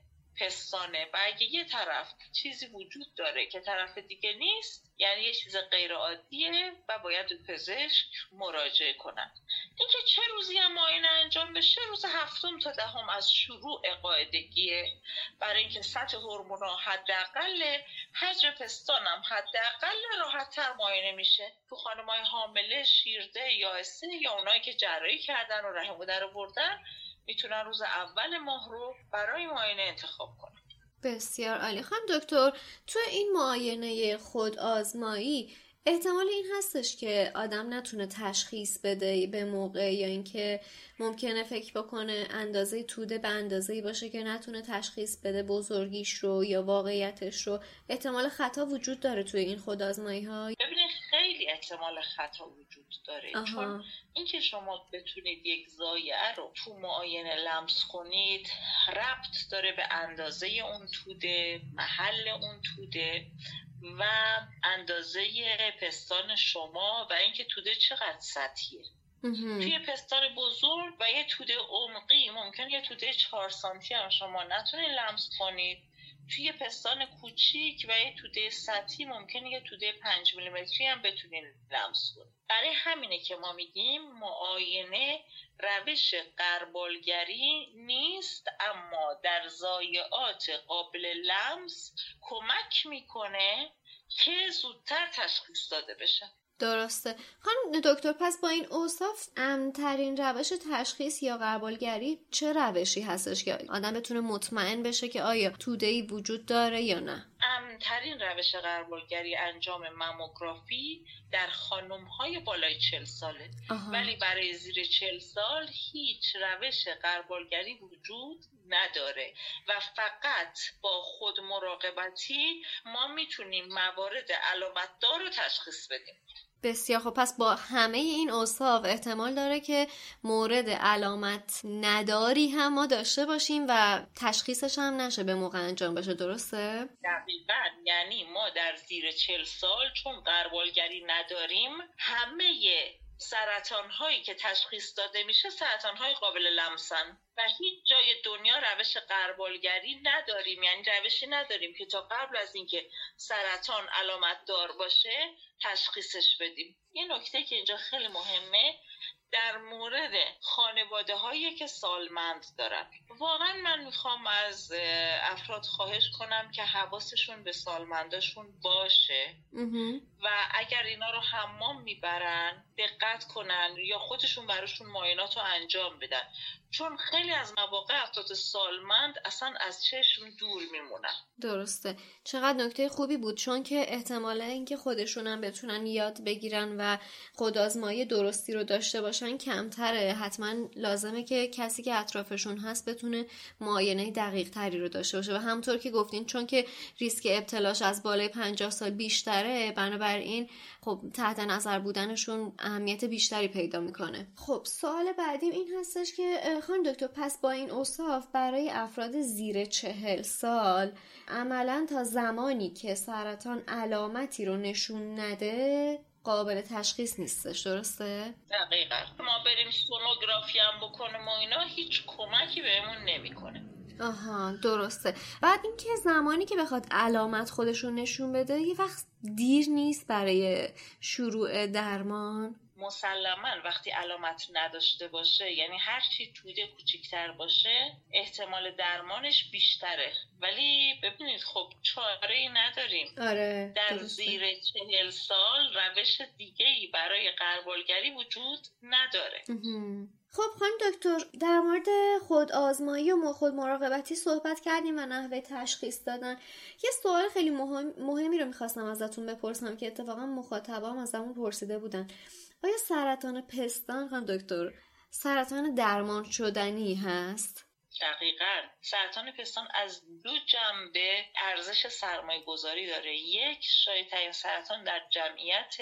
پستانه و اگه یه طرف چیزی وجود داره که طرف دیگه نیست یعنی یه چیز غیر عادیه و باید پزشک مراجعه کنن. اینکه چه روزی هم معاینه انجام بشه روز هفتم تا دهم از شروع قاعدگیه. برای اینکه سطح هورمونا حداقل حجم پستانم حداقل راحتتر معاینه میشه. تو خانمای حامله شیرده یا اسه یا اونایی که جراحی کردن و رحم در بردن می‌تونن روز اول ماه رو برای معاینه انتخاب کنن. بسیار عالی. خانم دکتر تو این معاینه خود آزمایی احتمال این هستش که آدم نتونه تشخیص بده به موقع یا اینکه ممکنه فکر بکنه اندازه توده به اندازه باشه که نتونه تشخیص بده بزرگیش رو یا واقعیتش رو. احتمال خطا وجود داره توی این خودآزمایی ها ببینید خیلی احتمال خطا وجود داره. آها. چون اینکه شما بتونید یک زایعه رو تو معاینه لمس کنید ربط داره به اندازه اون توده محل اون توده. و اندازه پستان شما و اینکه توده چقدر سطحیه. توی پستان بزرگ و یه توده عمقی ممکن یه توده چهار سانتی هم شما نتونید لمس کنید. توی پستان کوچیک و یه توده سطحی ممکنه یه توده پنج میلیمتری هم بتونید لمس کنید برای همینه که ما میگیم معاینه روش قربالگری نیست اما در زایعات قابل لمس کمک می‌کنه که زودتر تشخیص داده بشه. درسته. خانم دکتر پس با این اوصاف امترین روش تشخیص یا قربالگری چه روشی هستش که آدم بتونه مطمئن بشه که آیا توده ای وجود داره یا نه؟ امترین روش قربالگری انجام مموگرافی در خانم های بالای چل ساله. ولی برای زیر چل سال هیچ روش قربالگری وجود نداره. و فقط با خود مراقبتی ما می‌تونیم موارد علامتدار رو تشخیص بدیم. بسیار خب پس با همه این اوصاف احتمال داره که مورد علامت نداری هم ما داشته باشیم و تشخیصش هم نشه به موقع انجام بشه درسته؟ دقیقا یعنی ما در زیر چل سال چون قربالگری نداریم همه سرطان هایی که تشخیص داده میشه سرطان های قابل لمسن. و هیچ جای دنیا روش قربالگری نداریم. یعنی روشی نداریم که تا قبل از اینکه سرطان علامت دار باشه تشخیصش بدیم. یه نکته که اینجا خیلی مهمه در مورد خانواده هایی که سالمند دارن. واقعا من می‌خوام از افراد خواهش کنم که حواسشون به سالمنداشون باشه. و اگر اینا رو حمام می‌برن دقت کنن یا خودشون براشون معاینات رو انجام بدن. چون خیلی از مواقع افراد سالمند اصلا از چشم دور میمونن. درسته. چقدر نکته خوبی بود چون که احتمال اینکه خودشون هم بتونن یاد بگیرن و خودآزمایی درستی رو داشته باشن کمتره. حتما لازمه که کسی که اطرافشون هست بتونه معاینه دقیق تری رو داشته باشه. و همطور که گفتین چون که ریسک ابتلاش از بالای 50 سال بیشتره بنابراین خب تحت نظر بودنشون اهمیت بیشتری پیدا می‌کنه. خب سوال بعدیم این هستش که خانم دکتر پس با این اوصاف برای افراد زیر چهل سال عملا تا زمانی که سرطان علامتی رو نشون نده قابل تشخیص نیستش درسته؟ دقیقا. ما بریم سونوگرافی هم بکنیم و اینا هیچ کمکی بهمون نمی‌کنه. آها درسته. بعد اینکه زمانی که بخواد علامت خودشون نشون بده یه وقت دیر نیست برای شروع درمان. مسلما وقتی علامت نداشته باشه یعنی هر چی توده کوچیکتر باشه احتمال درمانش بیشتره. ولی ببینید خب چاره ای نداریم. آره، در زیر چهل سال روش دیگه ای برای قربالگری وجود نداره. خب خانم دکتر در مورد خود آزمایی و خود مراقبتی صحبت کردیم و نحوه تشخیص دادن. یه سوال خیلی مهم، مهمی رو می‌خواستم ازتون بپرسم که اتفاقا مخاطبام ازمون پرسیده بودن. آیا سرطان پستان خانم دکتر سرطان درمان شدنی هست؟ دقیقا. سرطان پستان از دو جنبه ارزش سرمایه گذاری داره. یک شایع سرطان در جمعیت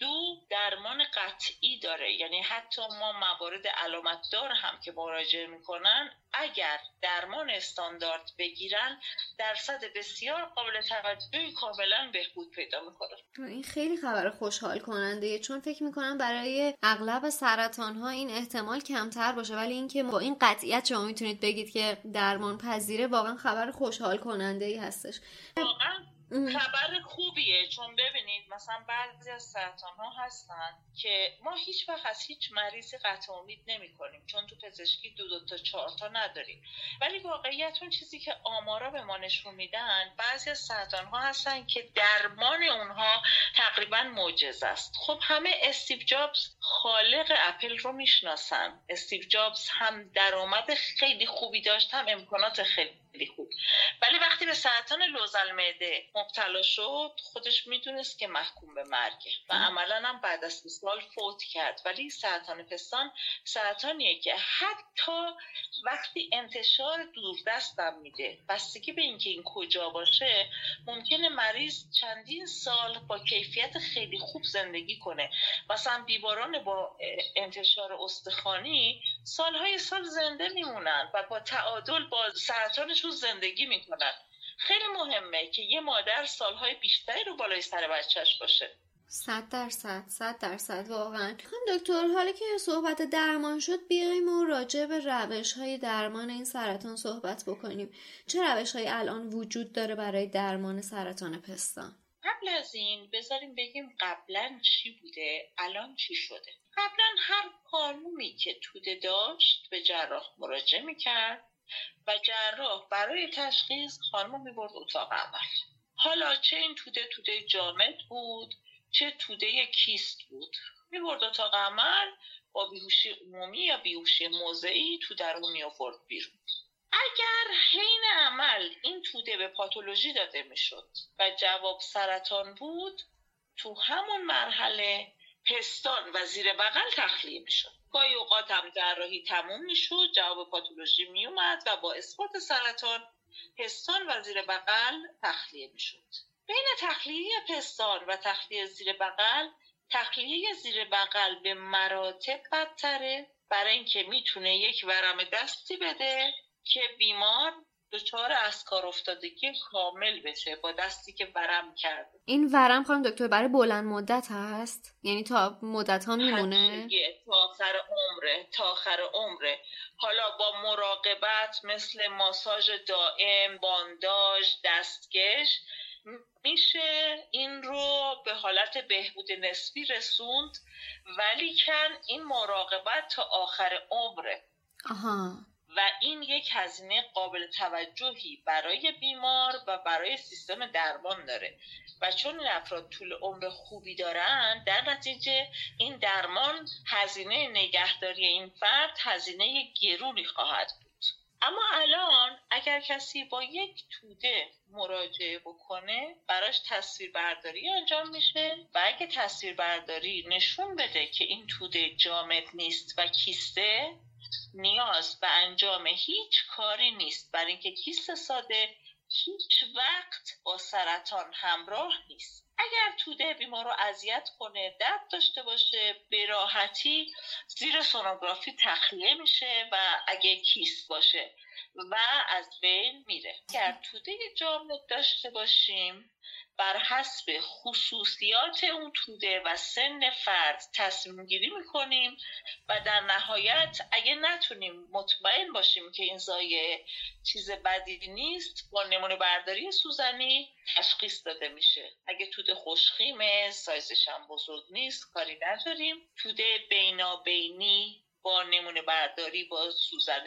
دو درمان قطعی داره. یعنی حتی ما موارد علامت دار هم که مراجعه می‌کنن اگر درمان استاندارد بگیرن درصد بسیار قابل توجهی کاملا بهبود پیدا می‌کنه. این خیلی خبر خوشحال کننده. چون فکر می‌کنم برای اغلب سرطان ها این احتمال کمتر باشه. ولی اینکه با این قطعیت شما می‌تونید بگید که درمان پذیره واقعا خبر خوشحال کننده ای هستش. واقعا خبر خوبیه. چون ببینید مثلا بعضی از سرطان ها هستن که ما هیچ وقت از هیچ مریضی قطع امید نمی کنیم چون تو پزشکی دو دو تا چهار تا نداریم. ولی واقعیت اون چیزی که آمارا به ما نشون میدن بعضی از سرطان ها هستن که درمان اونها تقریبا معجزه است. خب همه استیو جابز خالق اپل رو می‌شناسن. استیو جابز هم درآمد خیلی خوبی داشت هم امکانات خیلی خوب. ولی وقتی به سرطان لوزل معده مبتلا شد خودش می‌دونست که محکوم به مرگه و عملا هم بعد از سال فوت کرد. ولی سرطان پستان سرطانیه که حتی وقتی انتشار دوردستم میده. بستگی به اینکه این کجا باشه ممکنه مریض چندین سال با کیفیت خیلی خوب زندگی کنه. مثلا بیماران با انتشار استخوانی سالهای سال زنده میمونن و با تعادل با سرطانشون زندگی می‌کنن. خیلی مهمه که یه مادر سالهای بیشتری رو بالای سر بچهش باشه. صد درصد صد درصد واقعا. خب دکتر حالا که صحبت درمان شد بیایم و راجع به روش های درمان این سرطان صحبت بکنیم. چه روش های الان وجود داره برای درمان سرطان پستان؟ قبل از این بذاریم بگیم قبلا چی بوده الان چی شده. قبلا هر کارمومی که توده داشت به جراح مراجعه می‌کرد. و جراح برای تشخیص خانم می‌برد اتاق عمل. حالا چه این توده توده جامد بود چه توده کیست بود. می‌برد اتاق عمل با بیهوشی عمومی یا بیهوشی موضعی توده رو میآورد بیرون. اگر حین عمل این توده به پاتولوژی داده می‌شد و جواب سرطان بود تو همون مرحله پستان و زیر بغل تخلیه می‌شد. گاهی اوقات هم جراحی تموم می‌شد جواب پاتولوژی میومد و با اثبات سرطان پستان و زیر بغل تخلیه می‌شد. بین تخلیه پستان و تخلیه زیر بغل تخلیه زیر بغل به مراتب بدتره. برای اینکه می‌تونه یک ورم دستی بده که بیمار دچار از کار افتادگی کامل بشه با دستی که ورم کرده. این ورم خانم دکتر برای بلند مدت هست؟ یعنی تا مدت ها میمونه؟ تا آخر عمره تا آخر عمره. حالا با مراقبت مثل ماساژ دائم بانداژ دستکش میشه این رو به حالت بهبود نسبی رسوند ولی کن این مراقبت تا آخر عمره. آها. و این یک هزینه قابل توجهی برای بیمار و برای سیستم درمان داره. و چون این افراد طول عمر خوبی دارن در نتیجه این درمان هزینه نگهداری این فرد هزینه گرونی خواهد بود. اما الان اگر کسی با یک توده مراجعه بکنه براش تصویر برداری انجام میشه و اگه تصویر برداری نشون بده که این توده جامد نیست و کیسته نیاز به انجام هیچ کاری نیست. برای اینکه کیست ساده هیچ وقت با سرطان همراه نیست. اگر توده بیمار رو اذیت کنه درد داشته باشه به راحتی زیر سونوگرافی تخلیه میشه و اگه کیست باشه و از بین میره. اگر توده جامد داشته باشیم بر حسب خصوصیات اون توده و سن فرد تصمیم گیری می‌کنیم و در نهایت اگه نتونیم مطمئن باشیم که این زایه چیز بدی نیست با نمونه برداری سوزنی تشخیص داده میشه. اگه توده خوشخیمه سایزش هم بزرگ نیست کاری نداریم. توده بینابینی با نمونه برداری با سوزن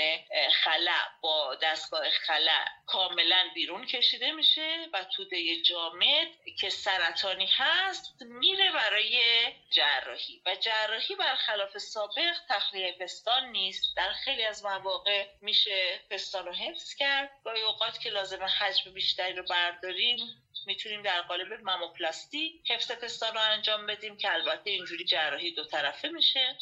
خلع با دستگاه خلع کاملا بیرون کشیده میشه و توده جامد که سرطانی هست میره برای جراحی. و جراحی برخلاف سابق تخلیه پستان نیست. در خیلی از مواقع میشه پستان رو حفظ کرد. گاهی اوقات که لازم حجم بیشتری رو برداریم می‌تونیم در قالب ماموپلاستی حفظ پستان رو انجام بدیم که البته اینجوری جراحی دو طرفه میشه.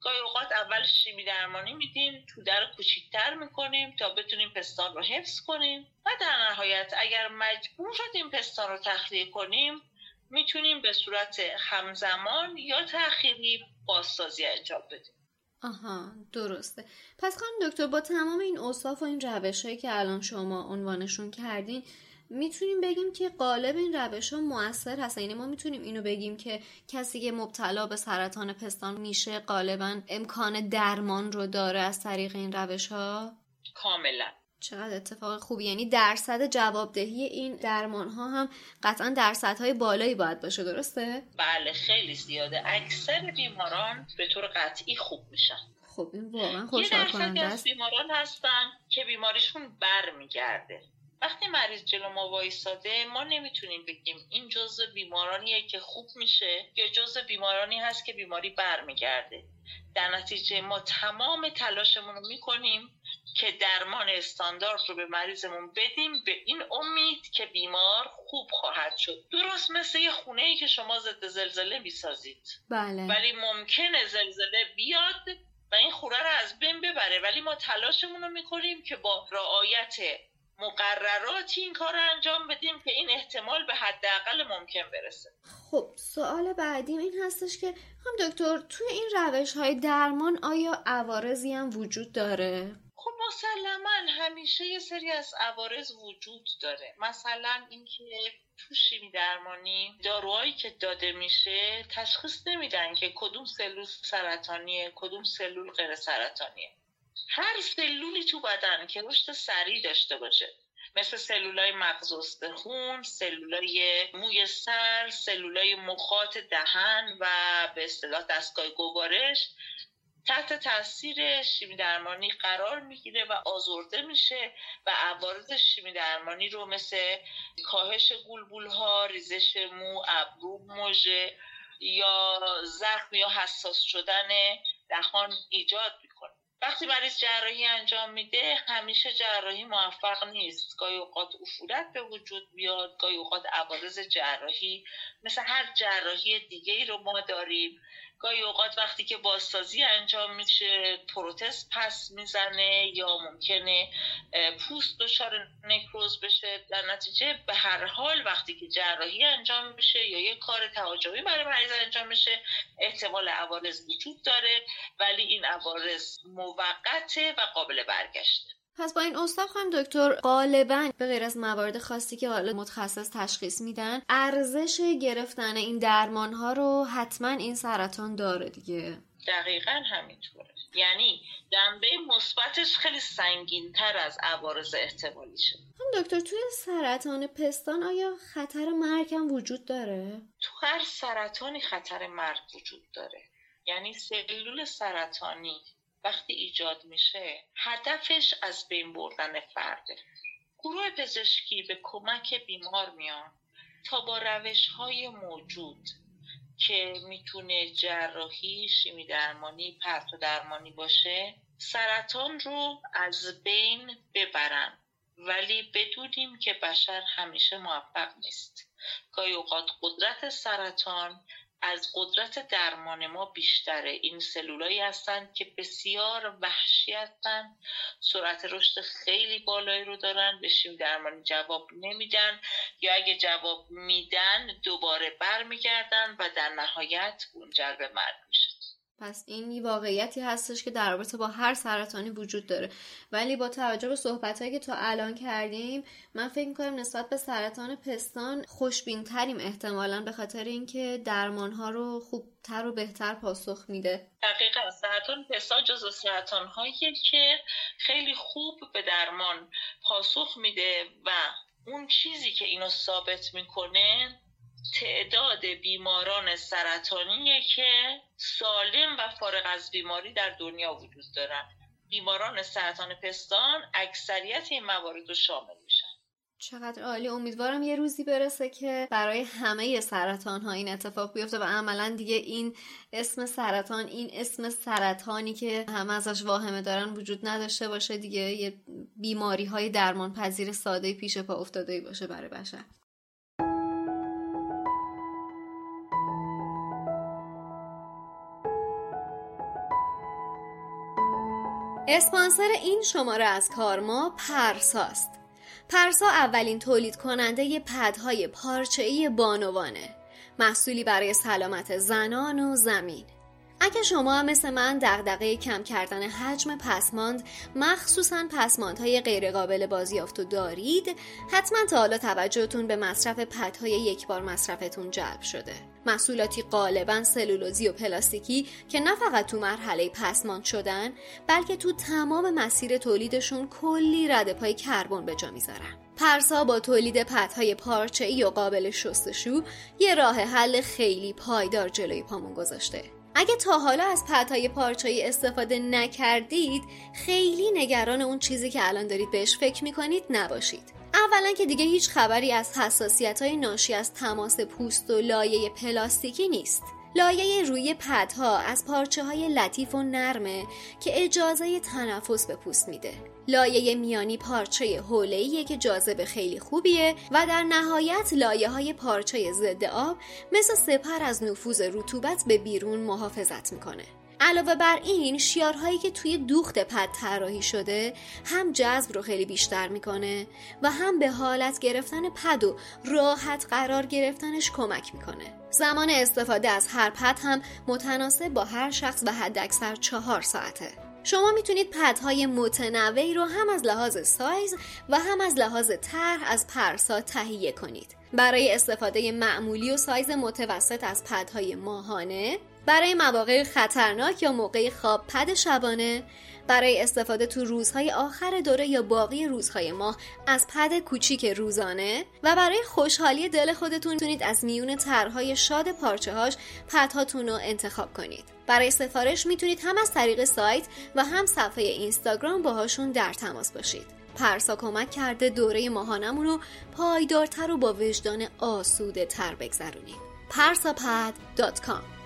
گاهی اوقات اول شیمی درمانی میدیم توده رو کوچیکتر می‌کنیم تا بتونیم پستان رو حفظ کنیم. و در نهایت اگر مجبور شدیم پستان رو تخلیه کنیم می‌تونیم به صورت همزمان یا تأخیری بازسازی انجام بدیم. آها درسته. پس خانم دکتر با تمام این اوصاف و این روش هایی که الان شما عنوانشون کردین می‌تونیم بگیم که قالب این روش ها موثر هست یعنی ما می‌تونیم اینو بگیم که کسی که مبتلا به سرطان پستان میشه غالبا امکان درمان رو داره از طریق این روش ها؟ کاملا. چقدر اتفاق خوبی. یعنی درصد جوابدهی این درمان ها هم قطعا درصدهای بالایی باید باشه درسته؟ بله خیلی زیاده. اکثر بیماران به طور قطعی خوب میشن. خب این واقعا خوشحال کننده است. بیماران هستن که بیماریشون برمیگرده. وقتی مریض جلو ما وایساده ما نمی‌تونیم بگیم این جزء بیمارانیه که خوب میشه یا جزء بیمارانی هست که بیماری برمیگرده. در نتیجه ما تمام تلاشمون رو می‌کنیم که درمان استاندارد رو به مریضمون بدیم به این امید که بیمار خوب خواهد شد. درست مثل یه خونه ای که شما ضد زلزله می‌سازید. بله. ولی ممکنه زلزله بیاد و این خونه رو از بین ببره. ولی ما تلاشمون رو می‌کنیم که با رعایت مقرراتی این کار رو انجام بدیم که این احتمال به حداقل ممکن برسه؟ خب سوال بعدیم این هستش که هم دکتر توی این روش های درمان آیا عوارضی هم وجود داره؟ خب مسلما همیشه یه سری از عوارض وجود داره. مثلا اینکه تو شیمی درمانی داروهایی که داده میشه تشخیص نمیدن که کدوم سلول سرطانیه کدوم سلول غیر سرطانیه هر سلولی تو بدن که رشد سریع داشته باشه. مثل سلولای مغز استخون، سلولای موی سر، سلولای مخاط دهن و به اصطلاح دستگاه گوارش. تحت تاثیر شیمی درمانی قرار می‌گیره و آزرده میشه و عوارض شیمی درمانی رو مثل کاهش گلبول ها، ریزش مو، ابرو، موژه یا زخم یا حساس شدن دهان ایجاد وقتی مریض جراحی انجام میده همیشه جراحی موفق نیست. گاهی اوقات افولت به وجود بیاد گاهی اوقات عوارض جراحی. مثل هر جراحی دیگه ای رو ما داریم. گاهی اوقات وقتی که بازسازی انجام میشه پروتز پس می‌زنه یا ممکنه پوست دچار نکروز بشه. در نتیجه به هر حال وقتی که جراحی انجام میشه یا یه کار تهاجمی برای مریض انجام میشه احتمال عوارض وجود داره ولی این عوارض موقته و قابل برگشته. پس با این استاد خواهیم دکتر غالبا به غیر از موارد خاصی که حالا متخصص تشخیص میدن ارزش گرفتن این درمان ها رو حتما این سرطان داره دیگه. دقیقا همینطوره. یعنی دنبه مثبتش خیلی سنگین تر از عوارض احتمالیشه هم دکتر توی سرطان پستان آیا خطر مرگ هم وجود داره؟ تو هر سرطانی خطر مرگ وجود داره. یعنی سلول سرطانی وقتی ایجاد میشه هدفش از بین بردن فرده گروه پزشکی به کمک بیمار میان تا با روش های موجود که می‌تونه جراحی شیمی درمانی پرتو درمانی باشه سرطان رو از بین ببرن. ولی بدونیم که بشر همیشه موفق نیست. گاهی اوقات قدرت سرطان از قدرت درمان ما بیشتره. این سلولایی هستند که بسیار وحشی هستند سرعت رشد خیلی بالایی رو دارن. به شیم درمانی جواب نمیدن. یا اگه جواب میدن دوباره برمیگردن و در نهایت منجر به مرگ میشه پس این واقعیتی هستش که در رابطه با هر سرطانی وجود داره. ولی با توجه به صحبت که تا الان کردیم من فکر می‌کنم نسبت به سرطان پستان خوشبین تریم احتمالا به خاطر اینکه درمان ها رو خوبتر و بهتر پاسخ میده. دقیقا. سرطان پستان جز سرطان هایی که خیلی خوب به درمان پاسخ میده و اون چیزی که اینو ثابت می‌کنه تعداد بیماران سرطانیه که سالم و فارغ از بیماری در دنیا وجود دارن. بیماران سرطان پستان اکثریت این موارد رو شامل میشن. چقدر عالی. امیدوارم یه روزی برسه که برای همه سرطان ها این اتفاق بیفته و عملا دیگه این اسم سرطان این اسم سرطانی که همه ازش واهمه دارن وجود نداشته باشه دیگه. یه بیماری های درمان پذیر ساده پیش پا افتاده باشه برای بشر. اسپانسر این شماره از کارما پرساست. پرسا اولین تولید کننده پدهای پارچه‌ای بانوانه. محصولی برای سلامت زنان و زمین. اگه شما هم مثل من دغدغه کم کردن حجم پسماند مخصوصا پسماندهای غیرقابل بازیافت و دارید حتما تا حالا توجهتون به مصرف پدهای یک بار مصرفتون جلب شده. محصولاتی غالبا سلولوزی و پلاستیکی که نه فقط تو مرحله پسماند شدن بلکه تو تمام مسیر تولیدشون کلی رده پای کربن به جا می‌ذارن. پرسا با تولید پدهای ای و قابل شستشو یه راه حل خیلی پایدار جلوی پامون گذاشته. اگه تا حالا از پدهای پارچه‌ای استفاده نکردید خیلی نگران اون چیزی که الان دارید بهش فکر می‌کنید نباشید. اولا که دیگه هیچ خبری از حساسیت های ناشی از تماس پوست و لایه پلاستیکی نیست. لایه روی پدها از پارچه های لطیف و نرمه که اجازه تنفس به پوست میده. لایه میانی پارچه حوله‌ایه که جاذبه خیلی خوبیه و در نهایت لایه های پارچه ضد آب مثل سپر از نفوذ رطوبت به بیرون محافظت می‌کنه. علاوه بر این شیارهایی که توی دوخت پد طراحی شده هم جذب رو خیلی بیشتر می‌کنه و هم به حالت گرفتن پد و راحت قرار گرفتنش کمک می‌کنه. زمان استفاده از هر پد هم متناسب با هر شخص به حد اکثر چهار ساعته. شما می‌تونید پدهای متنوعی رو هم از لحاظ سایز و هم از لحاظ طرح از پرسا تهیه کنید. برای استفاده معمولی و سایز متوسط از پدهای ماهانه برای مواقع خطرناک یا موقع خواب پد شبانه برای استفاده تو روزهای آخر دوره یا باقی روزهای ماه از پد کوچیک روزانه و برای خوشحالی دل خودتون می‌تونید از میون طرحهای شاد پارچه هاش پدهاتون رو انتخاب کنید. برای سفارش می‌تونید هم از طریق سایت و هم صفحه اینستاگرام باهاشون در تماس باشید. پرسا کمک کرده دوره ماهانمون رو پایدارتر و با وجدان آسوده تر بگذرونیم پرساپد.com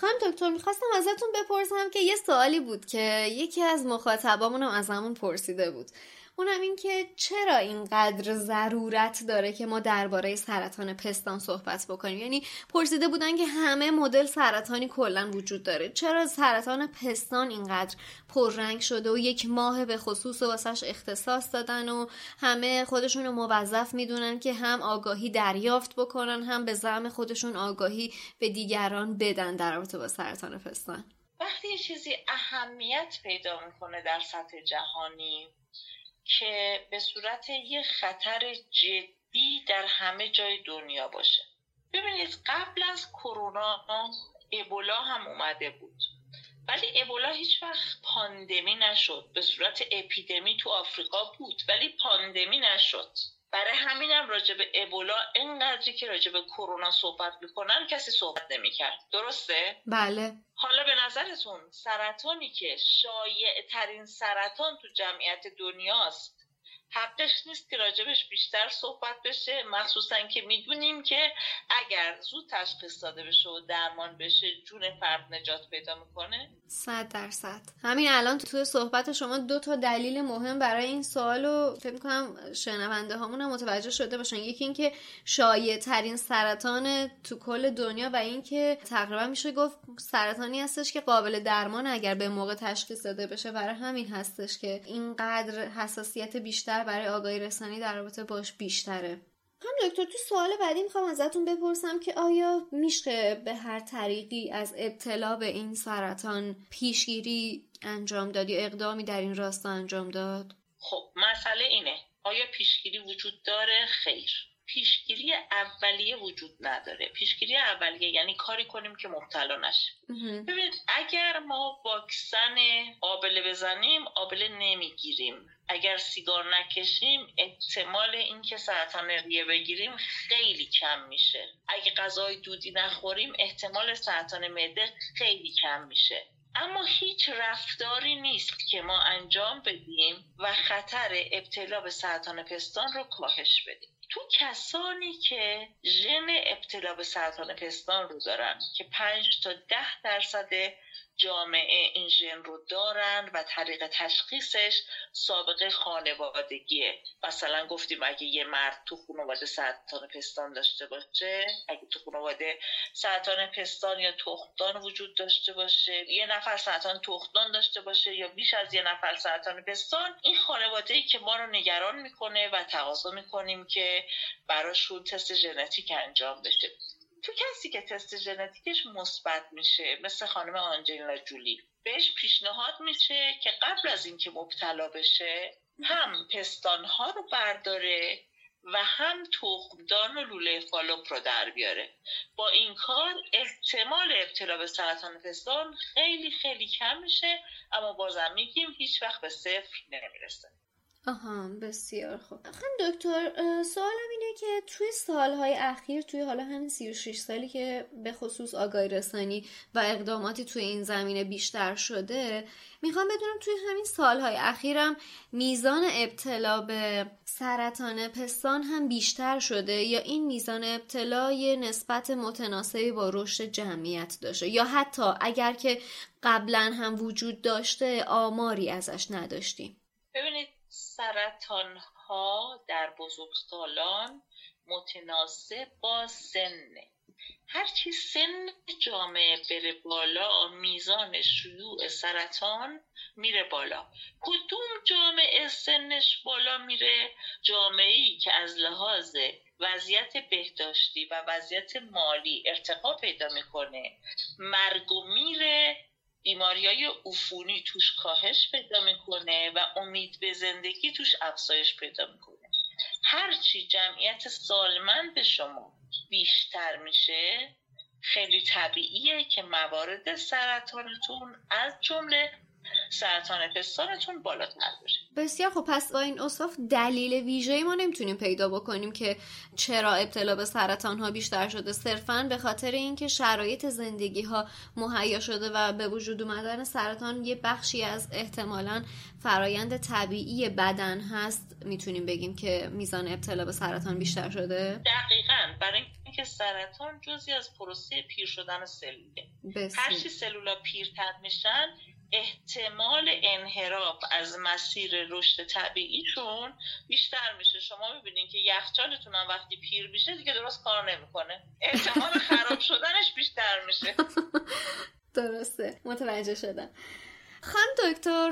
خانم دکتر می‌خواستم ازتون بپرسم که یه سوالی بود که یکی از مخاطبامون هم از همون پرسیده بود. اونم این که چرا اینقدر ضرورت داره که ما درباره سرطان پستان صحبت بکنیم؟ یعنی پرسیده بودن که همه مدل سرطانی کلا وجود داره. چرا سرطان پستان اینقدر پررنگ شده و یک ماه به خصوص واسش اختصاص دادن و همه خودشون رو موظف می‌دونن که هم آگاهی دریافت بکنن هم به زعم خودشون آگاهی به دیگران بدن در رابطه با سرطان پستان؟ وقتی یه چیزی اهمیت پیدا می‌کنه در سطح جهانی که به صورت یه خطر جدی در همه جای دنیا باشه. ببینید قبل از کرونا ابولا هم اومده بود. ولی ابولا هیچ وقت پاندمی نشد. به صورت اپیدمی تو آفریقا بود ولی پاندمی نشد. برای همینم راجع به ابولا اینقدری که راجع به کرونا صحبت می‌کنن کسی صحبت نمی‌کرد. درسته؟ بله. حالا به نظرتون سرطانی که شایع ترین سرطان تو جمعیت دنیاست حقش نیست که راجبش بیشتر صحبت بشه. مخصوصا که می‌دونیم که اگر زود تشخیص داده بشه و درمان بشه جون فرد نجات پیدا می‌کنه. صد درصد. همین الان تو صحبت شما دو تا دلیل مهم برای این سوال رو فکر می‌کنم شنونده هامون هم متوجه شده باشن. یکی اینکه شایع ترین سرطان تو کل دنیا و اینکه تقریبا میشه گفت سرطانی هستش که قابل درمان اگر به موقع تشخیص داده بشه. برای همین هستش که اینقدر حساسیت بیشتر برای آگاهی رسانی در رابطه باش بیشتره هم دکتر تو سوال بعدی می‌خوام ازتون بپرسم که آیا میشه به هر طریقی از ابتلا به این سرطان پیشگیری انجام داد یا اقدامی در این راستا انجام داد؟ خب مسئله اینه آیا پیشگیری وجود داره؟ خیر پیشگیری اولیه وجود نداره. پیشگیری اولیه یعنی کاری کنیم که مبتلا نشیم. ببینید اگر ما واکسن آبله بزنیم آبله نمی‌گیریم. اگر سیگار نکشیم احتمال اینکه سرطان ریه بگیریم خیلی کم میشه. اگه غذای دودی نخوریم احتمال سرطان معده خیلی کم میشه. اما هیچ رفتاری نیست که ما انجام بدیم و خطر ابتلا به سرطان پستان رو کاهش بدیم. تو کسانی که ژن ابتلا به سرطان پستان رو دارن که 5 تا 10 درصد جامعه این ژن رو دارن و طریق تشخیصش سابقه خانوادگیه. مثلا گفتیم اگه یه مرد تو خانواده سرطان پستان داشته باشه اگه تو خانواده سرطان پستان یا تخمدان وجود داشته باشه یه نفر سرطان تخمدان داشته باشه یا بیش از یه نفر سرطان پستان این خانواده ای که ما رو نگران می‌کنه و تقاضا می‌کنیم که براشون تست ژنتیک انجام بشه. تو کسی که تست ژنتیکش مثبت میشه مثل خانم آنجلینا جولی بهش پیشنهاد میشه که قبل از اینکه مبتلا بشه هم پستان ها رو برداره و هم تخمدان و لوله فالوپ رو در بیاره. با این کار احتمال ابتلا به سرطان پستان خیلی خیلی کم میشه اما بازم میگیم هیچ وقت به صفر نمی‌رسه. آها بسیار خوب. خانم دکتر سوالم اینه که توی سالهای اخیر توی حالا همین 36 سالی که به خصوص آگاهی رسانی و اقداماتی توی این زمینه بیشتر شده می‌خوام بدونم توی همین سالهای اخیرم میزان ابتلا به سرطان پستان هم بیشتر شده یا این میزان ابتلا یه نسبت متناسبی با رشد جمعیت داشته؟ یا حتی اگر که قبلا هم وجود داشته آماری ازش نداشتیم؟ ببینید سرطان ها در بزرگسالان متناسب با سنه هرچی سن جامعه بره بالا میزان شیوع سرطان میره بالا. کدوم جامعه سنش بالا میره؟ جامعه ای که از لحاظ وضعیت بهداشتی و وضعیت مالی ارتقا پیدا می‌کنه. مرگ و میره بیماری های عفونی توش کاهش پیدا می‌کنه و امید به زندگی توش افزایش پیدا می‌کنه. هرچی جمعیت سالمند شما بیشتر میشه خیلی طبیعیه که موارد سرطانتون از جمله سرطان پستانتون بالاتر بره بسیار خب پس با این اصاف دلیل ویژه ما نمی‌تونیم پیدا بکنیم که چرا ابتلا به سرطان ها بیشتر شده. صرفا به خاطر اینکه شرایط زندگی ها مهیا شده و به وجود اومدن سرطان یه بخشی از احتمالا فرایند طبیعی بدن هست. می‌تونیم بگیم که میزان ابتلا به سرطان بیشتر شده؟ دقیقا برای اینکه سرطان جزی از پروسه پیر شدن سلوله. هرچی سلولا پیرتر میشن احتمال انحراف از مسیر رشد طبیعیشون بیشتر میشه. شما می‌بینید که یخچالتون هم وقتی پیر میشه دیگه درست کار نمی‌کنه. احتمال خراب شدنش بیشتر میشه. [laughs] درسته. متوجه شدم. خانم دکتر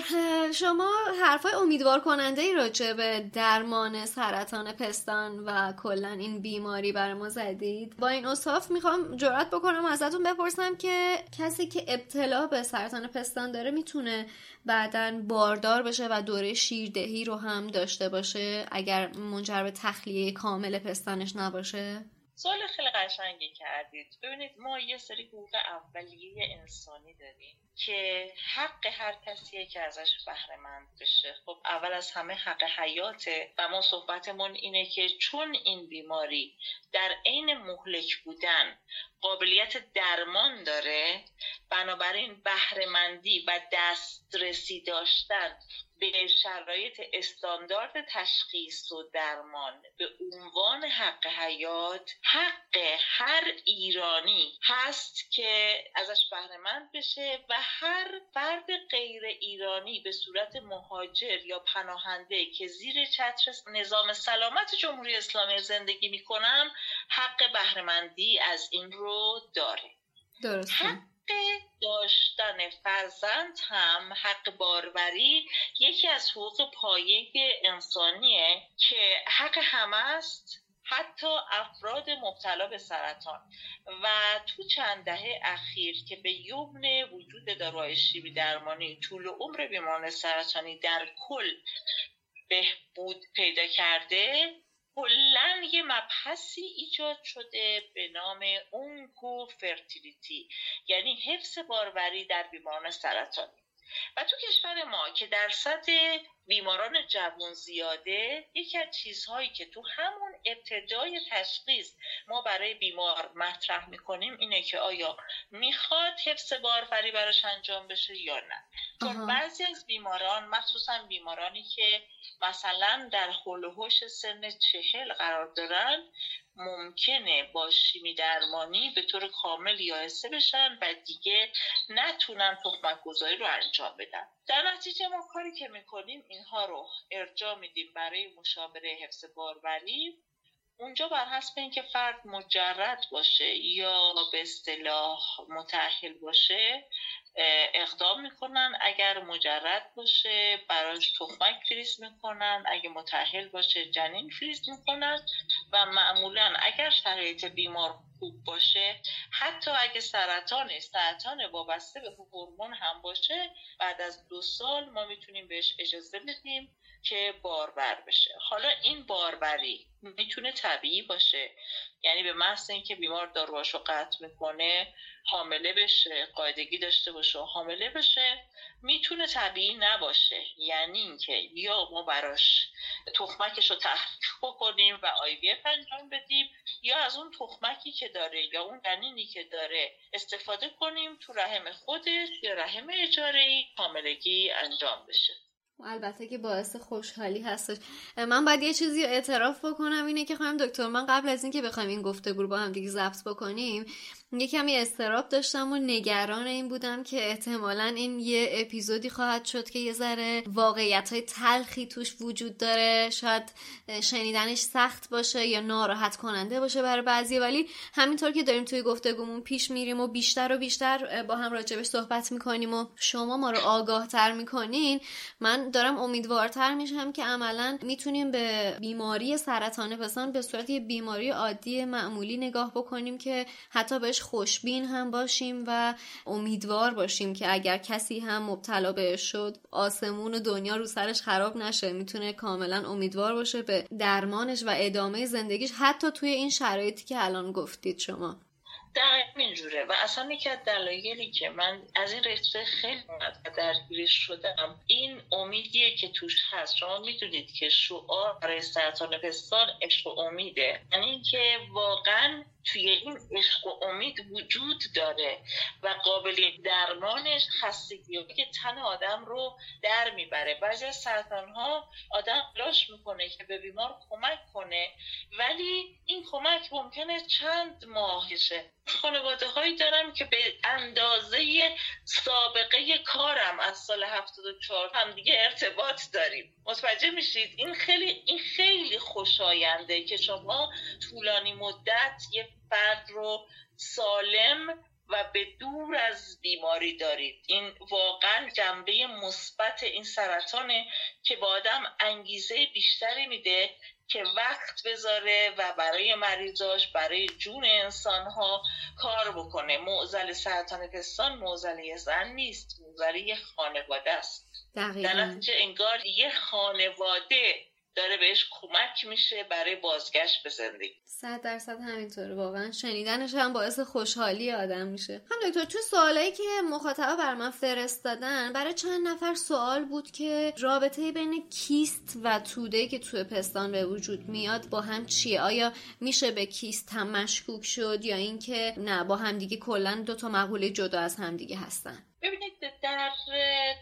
شما حرفای امیدوار کننده ای راجع به درمان سرطان پستان و کلا این بیماری بر ما زدید. با این اصاف می‌خوام جرات بکنم ازتون بپرسم که کسی که ابتلا به سرطان پستان داره می‌تونه بعدا باردار بشه و دوره شیردهی رو هم داشته باشه اگر منجر به تخلیه کامل پستانش نباشه؟ سوال خیلی قشنگی کردید. ببینید ما یه سری حقوق اولیه انسانی داریم. که حق هر کسیه که ازش بهره مند بشه. خب اول از همه حق حیاته و ما صحبتمون اینه که چون این بیماری در عین مهلک بودن قابلیت درمان داره بنابراین بهرهمندی و دسترسی داشتن به شرایط استاندارد تشخیص و درمان به عنوان حق حیات حق هر ایرانی هست که ازش بهرهمند بشه و هر فرد غیر ایرانی به صورت مهاجر یا پناهنده که زیر چتر نظام سلامت جمهوری اسلامی زندگی می‌کنم حق بهرهمندی از این رو داره. درسته. داشتن فرزند هم حق باروری یکی از حقوق پایه انسانیه که حق همه است حتی افراد مبتلا به سرطان. و تو چند دهه اخیر که به یمن وجود داروهای شیبی درمانی طول عمر بیماران سرطانی در کل بهبود پیدا کرده کلا یه مبحثی ایجاد شده به نام اونکو فرتیلیتی یعنی حفظ باروری در بیماران سرطانی. و تو کشور ما که درصد بیماران جوان زیاده یکی از چیزهایی که تو همون ابتدای تشخیص ما برای بیمار مطرح می‌کنیم اینه که آیا می‌خواد حفظ باروری براش انجام بشه یا نه. چون بعضی از بیماران مخصوصا بیمارانی که مثلا در حول سن چهل قرار دارن ممکنه با شیمی درمانی به طور کامل یائسه بشن و دیگه نتونن تخمک گذاری رو انجام بدن. در نتیجه ما کاری که می‌کنیم اینها رو ارجاع میدیم برای مشاوره حفظ باروری. اونجا بر حسب اینکه فرد مجرد باشه یا به اصطلاح متأهل باشه اقدام می‌کنن. اگر مجرد باشه براش تخمک فریز می‌کنن. اگه متحل باشه جنین فریز می‌کنن. و معمولا اگر شرایط بیمار خوب باشه حتی اگه سرطان سرطان وابسته به هورمون هم باشه بعد از دو سال ما می‌تونیم بهش اجازه بدیم. که باربر بشه. حالا این باربری می‌تونه طبیعی باشه؟ یعنی به محض اینکه بیمار داروهاشو قطع می‌کنه حامله بشه قاعدگی داشته باشه و حامله بشه می‌تونه طبیعی نباشه. یعنی اینکه یا ما براش تخمکش رو تحقیق بکنیم و آی انجام بدیم یا از اون تخمکی که داره یا اون جنینی که داره استفاده کنیم تو رحم خودش یا رحم اجاره حاملگی انجام بشه. البته که باعث خوشحالی هستش. من باید یه چیزی اعتراف بکنم اینه که خواهم دکتر من قبل از اینکه بخوایم این گفتگو رو با هم دیگه ضبط بکنیم یه کمی استراب داشتم و نگران این بودم که احتمالا این یه اپیزودی خواهد شد که یه ذره واقعیت های تلخی توش وجود داره. شاید شنیدنش سخت باشه یا ناراحت کننده باشه برای بعضی ولی همینطور که داریم توی گفتگومون پیش میریم و بیشتر و بیشتر با هم راجبش صحبت می‌کنیم و شما ما رو آگاه تر می‌کنین من دارم امیدوارتر میشم که عملا می‌تونیم به بیماری سرطان پستان به صورت یه بیماری عادی معمولی نگاه بکنیم که حتی بهش خوشبین هم باشیم و امیدوار باشیم که اگر کسی هم مبتلا بهش شد آسمون و دنیا رو سرش خراب نشه. می‌تونه کاملا امیدوار باشه به درمانش و ادامه زندگیش حتی توی این شرایطی که الان گفتید شما. دقیقا اینجوره و اصلا یکی از دلایلی که من از این رشته خیلی درگیرش شدم این امیدیه که توش هست. شما می‌دونید که شعار برای سرطان پستان عشق امیده. یعنی اینکه واقعا توی این عشق و امید وجود داره و قابل درمانش خستگی که تن آدم رو در می‌بره. بعضی از سرطان ها آدم لاش می‌کنه که به بیمار کمک کنه ولی این کمک ممکنه چند ماهشه خانواده هایی دارم که به اندازه سابقه کارم از سال 74 هم دیگه ارتباط داریم. متوجه میشید؟ این خیلی این خیلی خوشاینده که شما طولانی مدت یه فرد رو سالم و به دور از بیماری دارید. این واقعا جنبه مثبت این سرطانه که با آدم انگیزه بیشتری میده که وقت بذاره و برای مریضاش برای جون انسان ها کار بکنه. معزل سرطان پستان معزل زن نیست معزل یه خانواده است. در نتیجه انگار یه خانواده داره بهش کمک میشه برای بازگشت به زندگی. صد درصد همینطوره واقعا شنیدنش هم باعث خوشحالی آدم میشه. هم دکتر تو سوالایی که مخاطبا بر من فرستادن برای چند نفر سوال بود که رابطه بین کیست و توده که تو پستان به وجود میاد با هم چیه؟ آیا میشه به کیست هم مشکوک شد یا اینکه نه با همدیگه کلا دو تا مقوله جدا از همدیگه هستن؟ در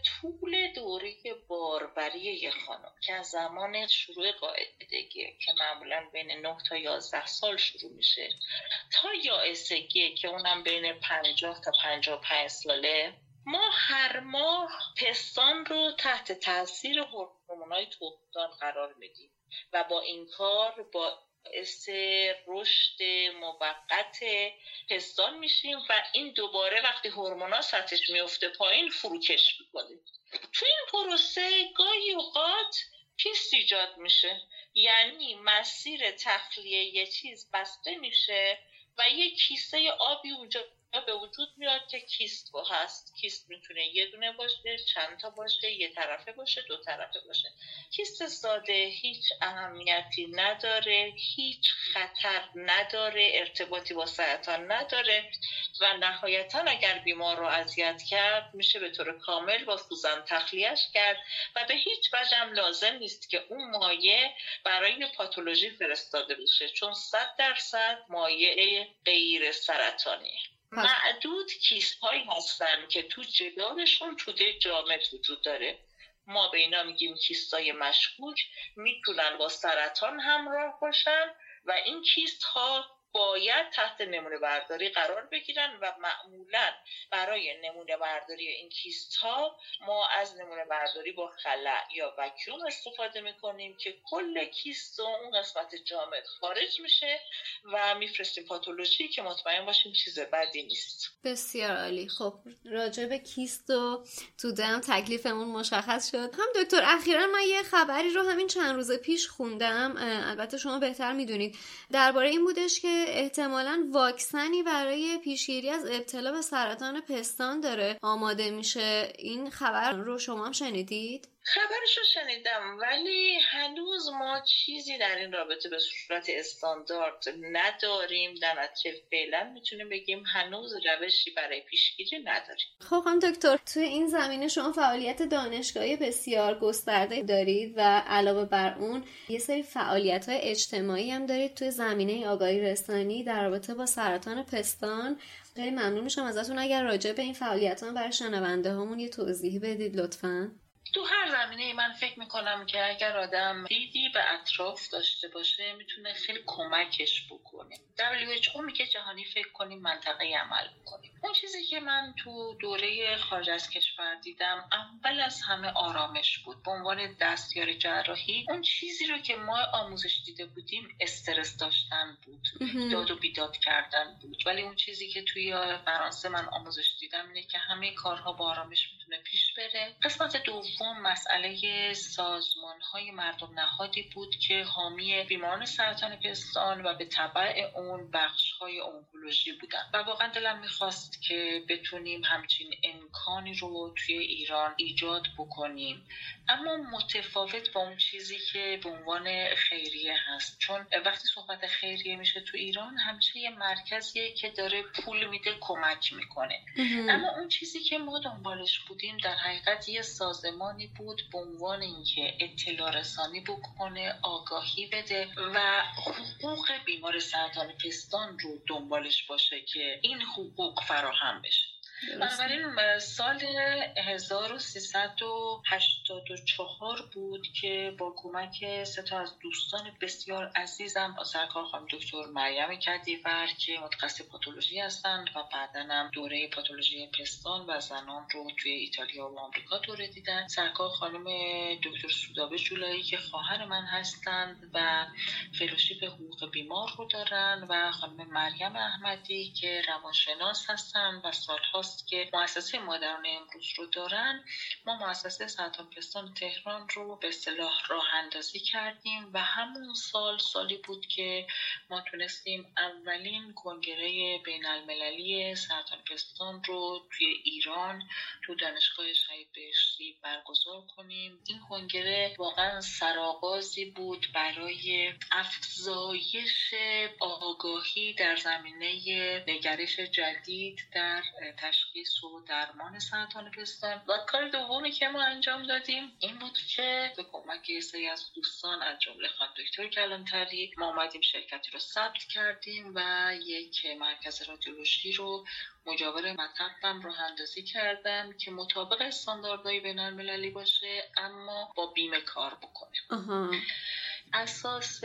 طول دوره باربری یه خانم که از زمان شروع قاعدگی که معمولا بین 9 تا 11 سال شروع میشه تا یائسگی که اونم بین 50 تا 55 ساله ما هر ماه پستان رو تحت تاثیر هورمونای تخمدان قرار میدیم و با این کار با باعث رشد موقت پستان میشیم و این دوباره وقتی هورمونا سطحش میفته پایین فروکش می‌کنیم. تو این پروسه گاهی اوقات کیست ایجاد میشه. یعنی مسیر تخلیه یه چیز بسته میشه و یه کیسه آبی اونجا به وجود میاد که کیست با هست. کیست می‌تونه یه دونه باشه چند تا باشه یه طرفه باشه دو طرفه باشه. کیست ساده هیچ اهمیتی نداره هیچ خطر نداره ارتباطی با سرطان نداره و نهایتا اگر بیمار رو اذیت کرد میشه به طور کامل با سوزن تخلیهش کرد و به هیچ وجه لازم نیست که اون مایه برای پاتولوژی فرستاده بشه چون صد درصد مایه غیر سرطانیه معدود کیست هایی هستن که تو جدارشون توده جامد وجود داره. ما به اینا میگیم کیست های مشکوک می‌تونن با سرطان همراه باشن و این کیست ها باید تحت نمونه برداری قرار بگیرن و معمولا برای نمونه برداری این کیست ها ما از نمونه برداری با خلع یا وکیوم استفاده می‌کنیم که کل کیست و اون قسمت جامد خارج میشه و میفرستیم پاتولوژی که مطمئن باشیم چیز بدی نیست. بسیار عالی. خب راجع کیست و تو دم تکلیفمون مشخص شد. هم دکتر اخیرا من یه خبری رو همین چند روز پیش خوندم. البته شما بهتر می‌دونید. درباره این بودش که احتمالا واکسنی برای پیشگیری از ابتلا به سرطان پستان داره آماده میشه. این خبر رو شما هم شنیدید؟ خبرش رو شنیدم ولی هنوز ما چیزی در این رابطه به صورت استاندارد نداریم. در نتیجه فعلا می‌تونیم بگیم هنوز روشی برای پیشگیری نداریم. خب هم دکتر توی این زمینه شما فعالیت دانشگاهی بسیار گسترده دارید و علاوه بر اون یه سری فعالیت های اجتماعی هم دارید توی زمینه آگاهی رسانی در رابطه با سرطان پستان. خیلی ممنون میشم ازتون. اگر راجع به این فعالیت برای شنونده هامون یه توضیح بدید لطفاً. تو هر زمینه من فکر می‌کنم که اگر آدم دیدی به اطراف داشته باشه می‌تونه خیلی کمکش بکنه. WHO میگه جهانی فکر کنیم منطقه عمل بکنیم اون چیزی که من تو دوره خارج از کشور دیدم اول از همه آرامش بود. به عنوان دستیار جراحی اون چیزی رو که ما آموزش دیده بودیم استرس داشتن بود. داد و بیداد کردن بود. ولی اون چیزی که توی فرانسه من آموزش دیدم اینه که همه کارها با آرامش می‌تونه پیش بره. قسمت دوم مسئله سازمان های مردم نهادی بود که حامی بیماران سرطان پستان و به طبع اون بخش های اونکولوژی بودن. و واقعا دلم می‌خواست که بتونیم همچین امکانی رو توی ایران ایجاد بکنیم. اما متفاوت با اون چیزی که به عنوان خیریه هست. چون وقتی صحبت خیریه میشه تو ایران همیشه یه مرکزیه که داره پول میده کمک می‌کنه. اما اون چیزی که ما دنبالش بودیم در حقیقت یه سازمانی بود به عنوان اینکه اطلاع رسانی بکنه آگاهی بده و حقوق بیمار سرطان پستان رو دنبالش باشه که این حقوق فراهم بشه. بنابراین سال 1384 بود که با کمک سه تا از دوستان بسیار عزیزم سرکار خانم دکتر مریم کدیور که متخصص پاتولوژی هستند و بعدا هم دوره پاتولوژی پستان و زنان رو توی ایتالیا و آمریکا دوره دیدن. سرکار خانم دکتر سودابه جولایی که خواهر من هستند و فلوشیپ حقوق بیمار رو دارن و خانم مریم احمدی که روانشناس هستن و سالها که مؤسسه مادران امروز رو دارن. ما مؤسسه سرطان پستان تهران رو به اصطلاح راه اندازی کردیم و همون سال سالی بود که ما تونستیم اولین کنگره بین المللی سرطان پستان رو توی ایران تو دانشگاه شهید بهشتی برگزار کنیم. این کنگره واقعا سرآغازی بود برای افزایش آگاهی در زمینه نگرش جدید در تشخیص و درمان سرطان پستان و کار دومی که ما انجام دادیم این بود که به کمک سری از دوستان از جمله خانم دکتر کلانتری ما آمدیم شرکتی رو ثبت کردیم و یک مرکز رادیولوژی رو مجاور مطبم رو اندازی کردم که مطابق استانداردهای بین المللی باشه اما با بیمه کار بکنه. اساس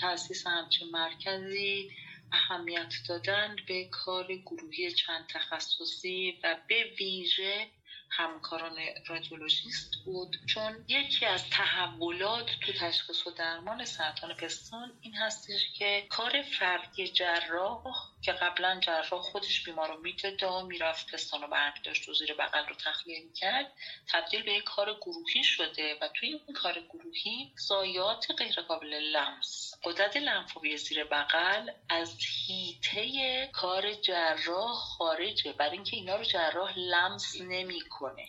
تاسیس همچین مرکزی اهمیت دادن به کار گروهی چند تخصصی و به ویژه همکاران رادیولوژیست بود. چون یکی از تحولات تو تشخیص و درمان سرطان پستان این هستش که کار فردی جراح که قبلا جراح خودش بیمار رو می‌دید و می‌رفت پستان رو برمیداشت و زیر بغل رو تخلیه می‌کرد. تبدیل به یک کار گروهی شده و توی این کار گروهی زایات غیرقابل لمس. قدرت لنفاوی زیر بغل از هیته کار جراح خارجه. برای اینکه اینا رو جراح لمس نمی‌کنه.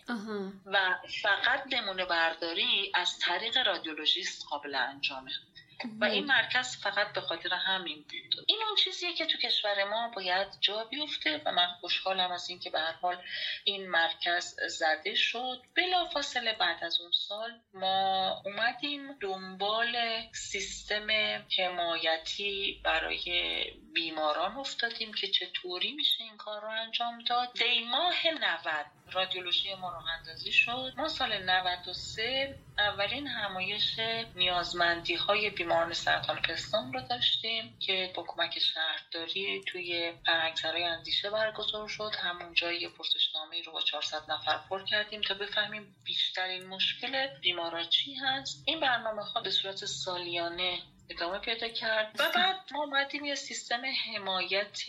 و فقط نمونه برداری از طریق رادیولوژیست قابل انجامه. و این مرکز فقط به خاطر همین بود. این اون چیزیه که تو کشور ما باید جا بیفته و من خوشحالم از اینکه به هر حال این مرکز زده شد. بلافاصله بعد از اون سال ما اومدیم دنبال سیستم حمایتی برای بیماران افتادیم که چطوری میشه این کار رو انجام داد. دی ماه 90 رادیولوژی ما راه اندازی شد. ما سال 93 اولین همایش نیازمندی های بیماران سرطان پستان رو داشتیم که با کمک شهرداری توی فرهنگسرای اندیشه برگزار شد. همون جایی پرسشنامه رو با 400 نفر پر کردیم تا بفهمیم بیشترین مشکل بیمارا چی هست. این برنامه ها به صورت سالیانه ادامه پیدا کرد و بعد ما اومدیم یه سیستم حمایت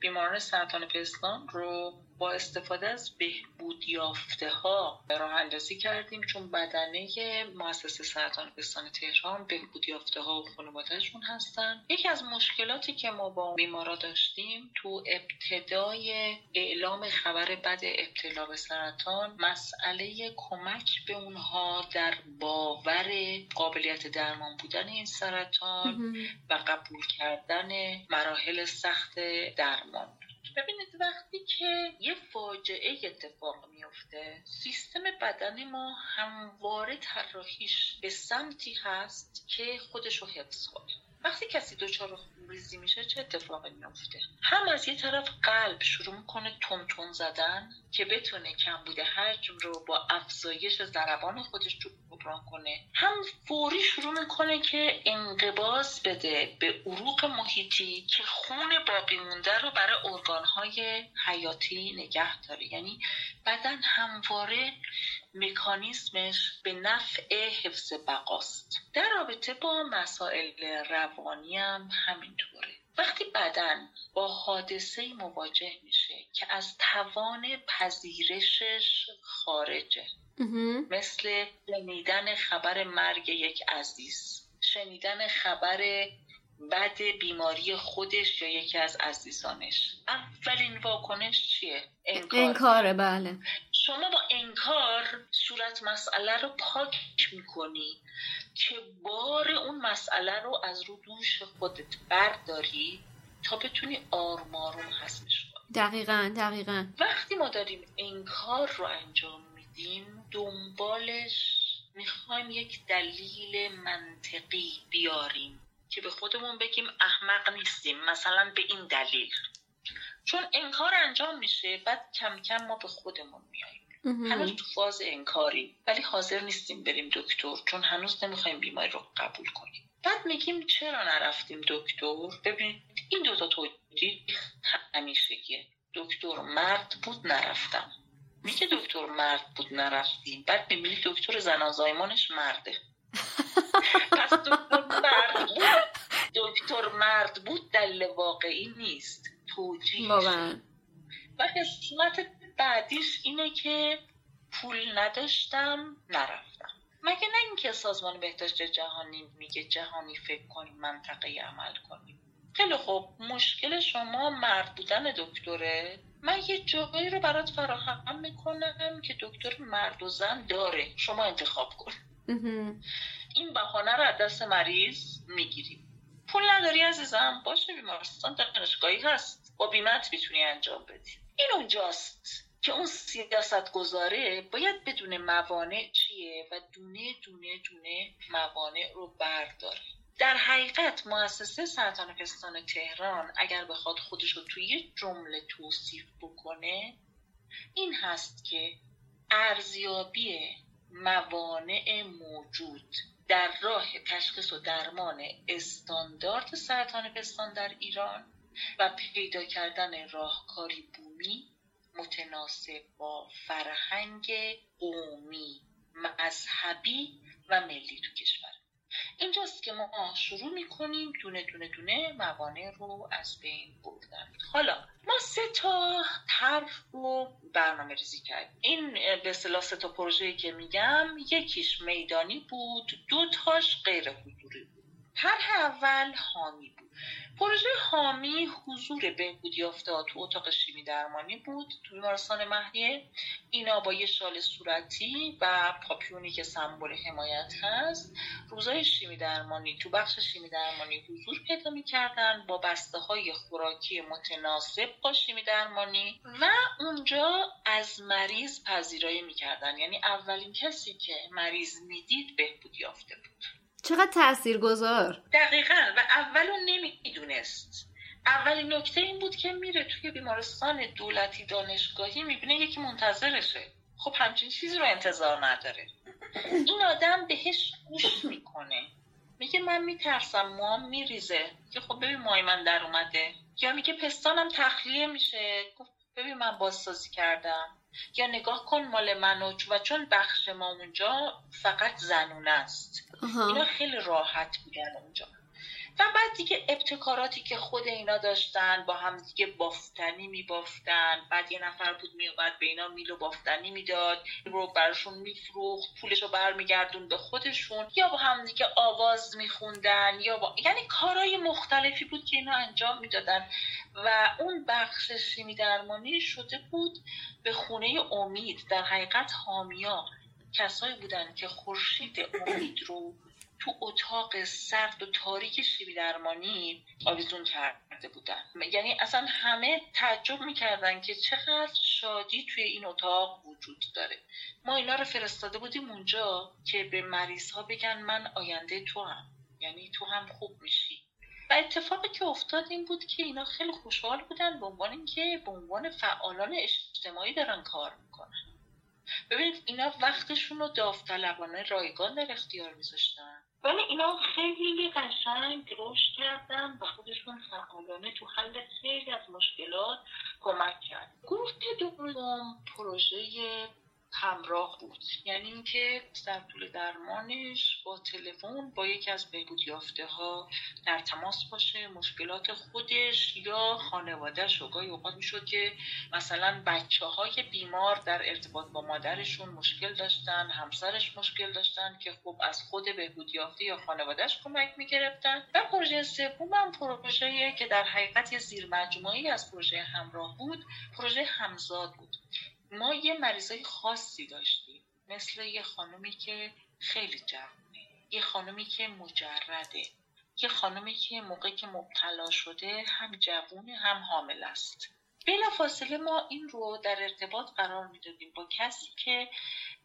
بیماران سرطان پستان رو با استفاده از بهبود یافته ها راه اندازی کردیم چون بدنه مؤسسه سرطان پستان تهران بهبود یافته ها و خانوادهشون هستن. یکی از مشکلاتی که ما با بیمارا داشتیم تو ابتدای اعلام خبر بد ابتلا به سرطان مسئله کمک به اونها در باور قابلیت درمان بودن این سرطان و قبول کردن مراحل سخت درمان. ببینید وقتی که یه فاجعه اتفاق میفته سیستم بدن ما همواره طراحیش به سمتی هست که خودش رو حفظ کنه. وقتی کسی دچار ریزی میشه چه اتفاقی میفته هم از یه طرف قلب شروع می‌کنه تون زدن که بتونه کمبود حجم رو با افزایش ضربان خودش جبران کنه. هم فوری شروع می‌کنه که انقباز بده به عروق محیطی که خون باقی مونده رو برای ارگانهای حیاتی نگه داره. یعنی بدن همواره مکانیزمش به نفع حفظ بقاست. در رابطه با مسائل روانی هم همینطوره. وقتی بدن با حادثه مواجه میشه که از توان پذیرشش خارجه. مثل شنیدن خبر مرگ یک عزیز شنیدن خبر بد بیماری خودش یا یکی از عزیزانش. اولین واکنش چیه؟ انکار. انکاره بله. شما با انکار صورت مسئله رو پاک می‌کنی که بار اون مسئله رو از رو دوش خودت برداری تا بتونی آروم آروم حسمش کنی. دقیقا دقیقا. وقتی ما داریم انکار رو انجام میدیم دنبالش می‌خوایم یک دلیل منطقی بیاریم که به خودمون بگیم احمق نیستیم مثلا به این دلیل. چون انکار انجام میشه بعد کم کم ما به خودمون میاییم هنوز تو فاز انکاری ولی حاضر نیستیم بریم دکتر چون هنوز نمی‌خوایم بیماری رو قبول کنیم. بعد میگیم چرا نرفتیم دکتر؟ ببینید این دوتا توجیه همیشگیه. دکتر مرد بود نرفتم. میگه دکتر مرد بود نرفتیم. بعد می‌بینی دکتر زنازایمانش مرده. [laughs] پس دکتر مرد بود. دکتر مرد بود دلیل واقعی نیست. توجیه و قسمت بعدیش اینه که پول نداشتم نرفتم. مگه نه اینکه سازمان بهداشت جهانی میگه جهانی فکر کنیم منطقه عمل کنیم. خیلی خوب. مشکل شما مرد بودن دکتره. من یه جایی رو برات فراهم می‌کنم که دکتر مرد و زن داره. شما انتخاب کن. این بهانه رو از دست مریض می‌گیریم. پول نداری عزیزم؟ باشه بیمارستان دانشگاهی هست. با بیمت می‌تونی انجام بدی. این اونجاست. که اون سیاست گذاره باید بدون موانع چیه و دونه دونه دونه موانع رو برداره. در حقیقت مؤسسه سرطان پستان تهران اگر بخواد خودش رو توی یه جمله توصیف بکنه این هست که ارزیابی موانع موجود در راه تشخیص و درمان استاندارد سرطان پستان در ایران و پیدا کردن راهکاری بومی متناسب با فرهنگ قومی مذهبی و ملی تو کشور. اینجاست که ما شروع می‌کنیم دونه دونه دونه موانع رو از بین بردن. حالا ما سه تا طرح رو برنامه ریزی کردیم. این به اصطلاح سه تا پروژه‌ای که میگم یکیش میدانی بود دو تاش غیر حضوری بود. طرح اول حامی بود. پروژه حامی حضور بهبودی افتاد تو اتاق شیمی درمانی بود تو بیمارستان مهدیه اینا با یه شال صورتی و پاپیونی که سمبل حمایت هست. روزای شیمی درمانی تو بخش شیمی درمانی حضور پیدا می‌کردن. با بسته های خوراکی متناسب با شیمی درمانی. و اونجا از مریض پذیرایی می‌کردن. یعنی اولین کسی که مریض می‌دید بهبودی یافته بود. چقدر تأثیر گذار دقیقا. و اولو نمی‌دونست. اولین نکته این بود که میره توی بیمارستان دولتی دانشگاهی می‌بینه یکی منتظرشه. خب همچین چیزی رو انتظار نداره. این آدم بهش گوش می‌کنه. میگه من میترسم موام میریزه. که خب ببین مای من در اومده. یا میگه پستانم تخلیه میشه. ببین من بازسازی کردم. یا نگاه کن مال منو و چون بخش ما اونجا فقط زنونه است. اینا خیلی راحت بودن اونجا. و بعد دیگه ابتکاراتی که خود اینا داشتن با هم دیگه بافتنی میبافتن. بعد یه نفر بود میومد به اینا میلو بافتنی می‌داد. رو براشون میفروخت پولش رو برمیگردون به خودشون. یا با هم دیگه آواز میخوندن یا با... یعنی کارهای مختلفی بود که اینا انجام می‌دادن. و اون بخش سیمی درمانی شده بود به خونه امید. در حقیقت حامیا کسایی بودن که خورشید امید رو تو اتاق سرد و تاریک شیبی درمانی آویزون کرده بودن. یعنی اصلا همه تعجب می‌کردن که چقدر شادی توی این اتاق وجود داره. ما اینا رو فرستاده بودیم اونجا که به مریض ها بگن من آینده تو هم یعنی تو هم خوب میشی. و اتفاقی که افتاد این بود که اینا خیلی خوشحال بودن به عنوان اینکه به عنوان فعالان اجتماعی دارن کار می‌کنن. ببینید اینا وقتشون رو داوطلبانه رایگان در اختیار میذاشتن. ولی اینا خیلی قشنگ رشد کردن و خودشون فعالانه تو حل خیلی از مشکلات کمک کرد گفت دوم پروژه همراه بود. یعنی اینکه در طول درمانش با تلفن با یکی از بهبود یافته ها در تماس باشه مشکلات خودش یا خانوادهش و اوقات می‌شد که مثلا بچه های بیمار در ارتباط با مادرشون مشکل داشتن همسرش مشکل داشتن که خب از خود بهبود یافته یا خانوادهش کمک می‌گرفتن. و پروژه سوم هم پروژه که در حقیقت یه زیر از پروژه همراه بود پروژه همزاد بود. ما یه مریضای خاصی داشتیم. مثل یه خانومی که خیلی جوونه. یه خانومی که مجرده. یه خانومی که موقعی که مبتلا شده هم جوونه هم حامل است. بلا فاصله ما این رو در ارتباط قرار می‌دادیم با کسی که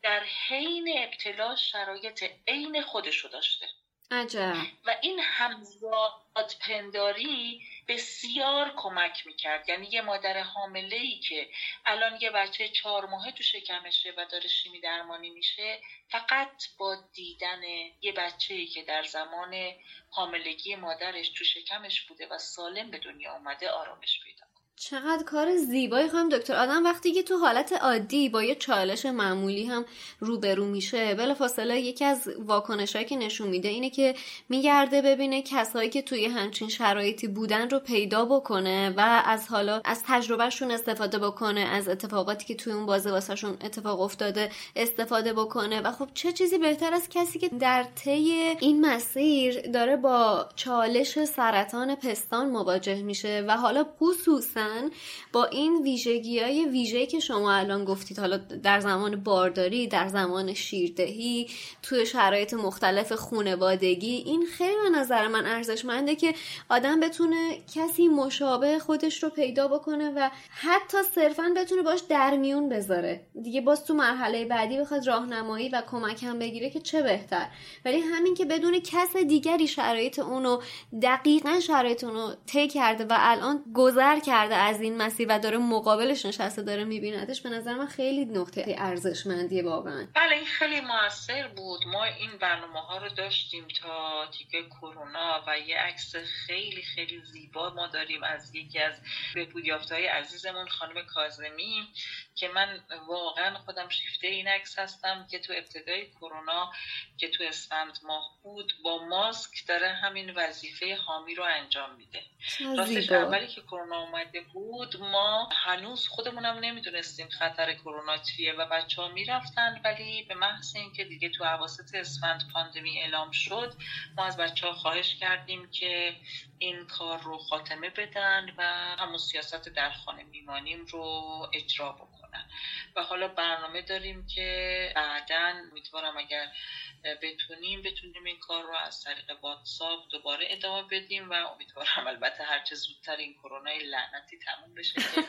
در حین ابتلا شرایط عین خودشو داشته. عجب. و این همزاد پنداری بسیار کمک می‌کرد. یعنی یه مادر حامله ای که الان یه بچه چهار ماهه تو شکمشه و داره شیمی درمانی میشه فقط با دیدن یه بچه ای که در زمان حاملگی مادرش تو شکمش بوده و سالم به دنیا اومده آرامش پیدا چقدر کار زیبایی خواهم دکتر آدم. وقتی که تو حالت عادی با یه چالش معمولی هم روبرو میشه بلا فاصله یکی از واکنشهایی که نشون میده اینه که میگرده ببینه کسایی که توی همچین شرایطی بودن رو پیدا بکنه و از حالا از تجربهشون استفاده بکنه از اتفاقاتی که توی اون بازه واسهشون اتفاق افتاده استفاده بکنه. و خب چه چیزی بهتر از کسی که در طی این مسیر داره با چالش سرطان پستان مواجه میشه؟ و حالا خصوصا با این ویژگی های ویژه که شما الان گفتید حالا در زمان بارداری در زمان شیردهی توی شرایط مختلف خونوادگی این خیلی به نظر من ارزشمنده که آدم بتونه کسی مشابه خودش رو پیدا بکنه و حتی صرفا بتونه باش در میون بذاره. دیگه باز تو مرحله بعدی بخواد راهنمایی و کمک هم بگیره که چه بهتر. ولی همین که بدون کس دیگری شرایط اونو دقیقا شرایط اونو طی کرده و الان گذر کرده از این مسیر و داره مقابلش نشسته داره میبیندش به نظر من خیلی نقطه ارزشمندیه واقعا. بله این خیلی موثر بود. ما این برنامه ها رو داشتیم تا دیگه کرونا و یه عکس خیلی خیلی زیبا ما داریم از یکی از بهبود های عزیزمون خانم کازمی که من واقعا خودم شیفته این عکس هستم که تو ابتدای کرونا که تو اسفند ماه بود با ماسک داره همین وظیفه حامی رو انجام میده. راستش اولی که کرونا اومده بود ما هنوز خودمونم نمی‌دونستیم خطر کرونا چیه و بچه ها می‌رفتن ولی به محض اینکه دیگه تو عواسط اسفند پاندمی اعلام شد ما از بچه ها خواهش کردیم که این کار رو خاتمه بدن و همون سیاست در خانه میمانیم رو اجرا بکنن. و حالا برنامه داریم که بعدا امیدوارم اگر بتونیم بتونیم این کار رو از طریق واتساپ دوباره ادامه بدیم و امیدوارم البته هرچه زودتر این کرونا لعنتی تموم بشه که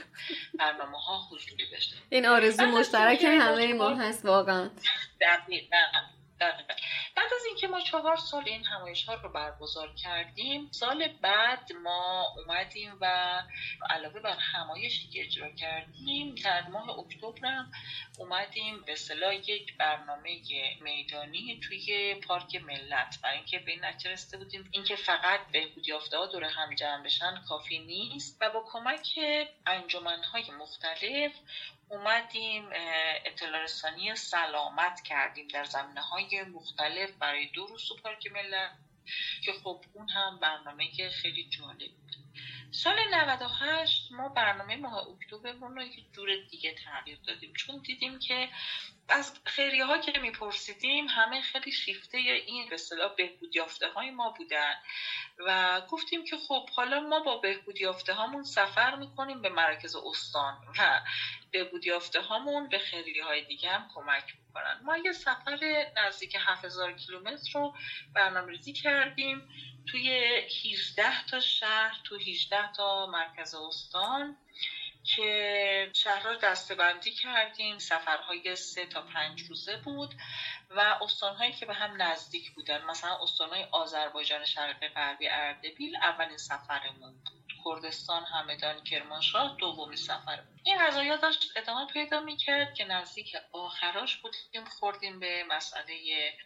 برنامه ها حضوری بشه این آرزو مشترک همه ما هست واقعا. دقیقا. بعد از اینکه ما چهار سال این همایش ها رو برگزار کردیم سال بعد ما اومدیم و علاوه بر همایشی که اجرا کردیم در ماه اکتبر اومدیم به صلاح یک برنامه میدانی توی پارک ملت. برای اینکه به این نتیجه رسیده بودیم اینکه فقط بهبودی یافته ها دور هم جمع بشن کافی نیست و با کمک انجمنهای مختلف اومدیم اطلاع رسانی سلامت کردیم در زمینه های مختلف برای دو روز تو ملت که خب اون هم برنامه خیلی جالب بود. سال 98 ما برنامه ماه اکتبرمون رو یک جور دیگه تغییر دادیم. چون دیدیم که از خیلی ها که میپرسیدیم همه خیلی شیفته این به اصطلاح بهبود یافته های ما بودن و گفتیم که خب حالا ما با بهبود یافته هامون سفر می‌کنیم به مرکز استان و بهبود یافته هامون به خیلی های دیگه هم کمک می‌کنن. ما یه سفر نزدیک 7000 کیلومتر رو برنامه ریزی کردیم. توی 18 تا شهر تو 18 تا مرکز استان که شهرها دستبندی کردیم. سفرهای سه تا پنج روزه بود و استانهایی که به هم نزدیک بودن. مثلا استانهای آذربایجان شرقی غربی اردبیل اولین سفرمون بود. کردستان همدان کرمانشاه دومی سفر این قضایا داشت ادامه پیدا می‌کرد که نزدیک آخراش بودیم خوردیم به مسئله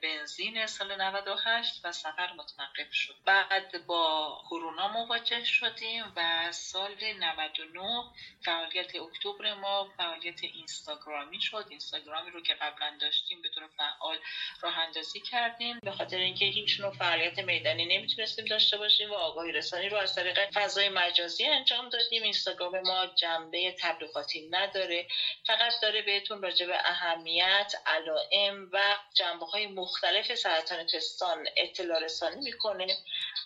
بنزین سال 98 و سفر متوقف شد. بعد با کرونا مواجه شدیم و سال 99 فعالیت اکتبر ما فعالیت اینستاگرامی شد. اینستاگرامی رو که قبلا داشتیم به طور فعال راه اندازی کردیم. به خاطر اینکه هیچ نوع فعالیت میدانی نمی‌تونستیم داشته باشیم و آگاهی رسانی رو از طریق فضای مجازی انجام دادیم. اینستاگرام ما جنبه تبلیغاتی نداره. فقط داره بهتون راجع به اهمیت علائم و جنبه های مختلف سرطان پستان اطلاع رسانی می‌کنه.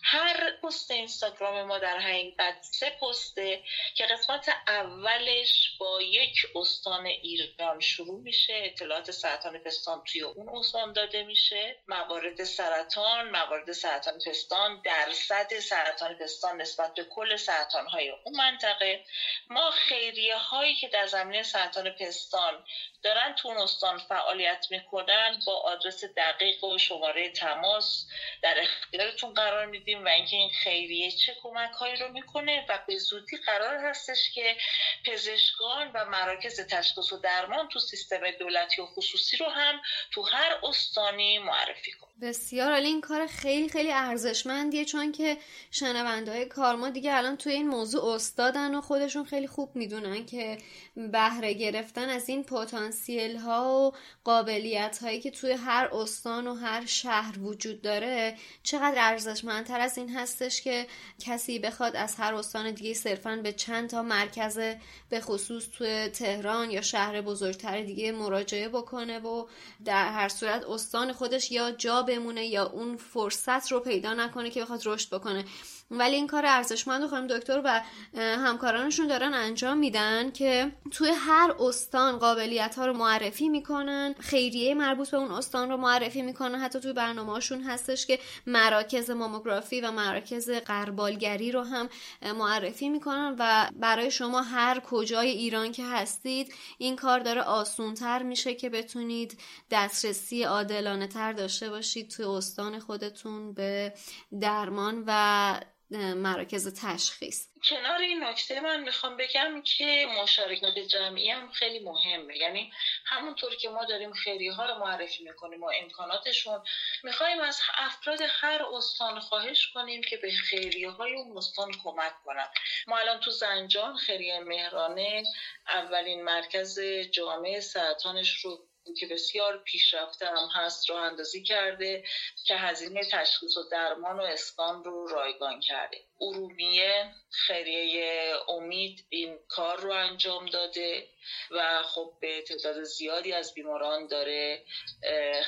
هر پست اینستاگرام ما در حقیقت سه پسته که قسمت اولش با یک استان ایران شروع میشه. اطلاعات سرطان پستان توی اون استان داده میشه. موارد سرطان موارد سرطان پستان درصد سرطان پستان نسبت به کل سرطان های اون منطقه. ما خیریه هایی که در زمینه سرطان پستان دارن تو استان فعالیت می‌کنن با آدرس دقیق و شماره تماس در اختیارتون قرار میدیم و اینکه این خیریه چه کمک هایی رو می‌کنه و به زودی قرار هستش که پزشکان و مراکز تشخیص و درمان تو سیستم دولتی و خصوصی رو هم تو هر استانی معرفی کنه بسیار این کار خیلی خیلی ارزشمندیه چون که شنونده های کارما دیگه الان توی این موضوع استادن و خودشون خیلی خوب می‌دونن که بهره گرفتن از این پتانسیل ها و قابلیت هایی که توی هر استان و هر شهر وجود داره چقدر ارزشمندتر از این هستش که کسی بخواد از هر استان دیگه صرفا به چند تا مرکز به خصوص توی تهران یا شهر بزرگتر دیگه مراجعه بکنه و در هر صورت استان خودش یا جا بمونه یا اون فرصت رو پیدا نکنه که بخواد رشد بکنه. ولی این کار ارزشمند خانم دکتر و همکارانشون دارن انجام میدن که توی هر استان قابلیت ها رو معرفی می‌کنن. خیریه مربوط به اون استان رو معرفی می‌کنن. حتی توی برنامهشون هستش که مراکز ماموگرافی و مراکز قربالگری رو هم معرفی می‌کنن و برای شما هر کجای ایران که هستید این کار داره آسونتر میشه که بتونید دسترسی عادلانه تر داشته باشید توی استان خودتون به درمان و مراکز تشخیص. کنار این نکته من می‌خوام بگم که مشارکت جمعی هم خیلی مهمه. یعنی همونطور که ما داریم خیری ها رو معرفی می‌کنیم و امکاناتشون می‌خوایم از افراد هر استان خواهش کنیم که به خیریه های اون استان کمک کنن. ما الان تو زنجان خیریه مهرانه اولین مرکز جامعه سرطانش رو که بسیار پیشرفته هم هست رو اندازی کرده که هزینه تشخیص و درمان و اسکان رو رایگان کرده. ارومیه خیریه امید این کار رو انجام داده و خب به تعداد زیادی از بیماران داره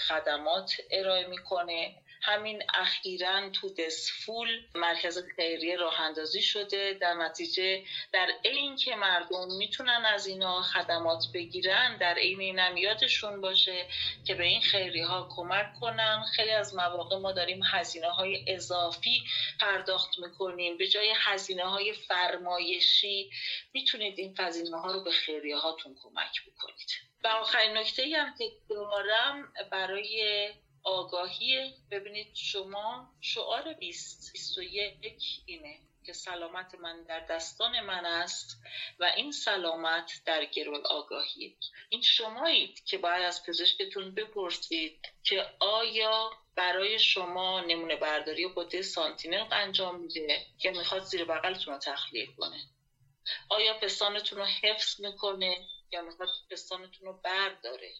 خدمات ارائه می‌کنه. همین اخیرا تو دسفول مرکز خیریه راه اندازی شده در نتیجه در عین که مردم می‌تونن از اینا خدمات بگیرن در عین نمیادشون باشه که به این خیریه ها کمک کنن. خیلی از مواقع ما داریم هزینه های اضافی پرداخت می‌کنیم. به جای هزینه های فرمایشی می‌تونید این هزینه ها رو به خیریه هاتون کمک بکنید. و آخرین نکته هم که دارم برای آگاهی ببینید شما شعار 2021 اینه که سلامت من در دستان من است و این سلامت در گرو آگاهی این شمایید که باید از پزشکتون بپرسید که آیا برای شما نمونه برداری قده سانتینل انجام میده که می‌خواد زیر بغلتون رو تخلیه کنه؟ آیا پستانتون رو حفظ می‌کنه یا می‌خواد پستانتون رو برداره؟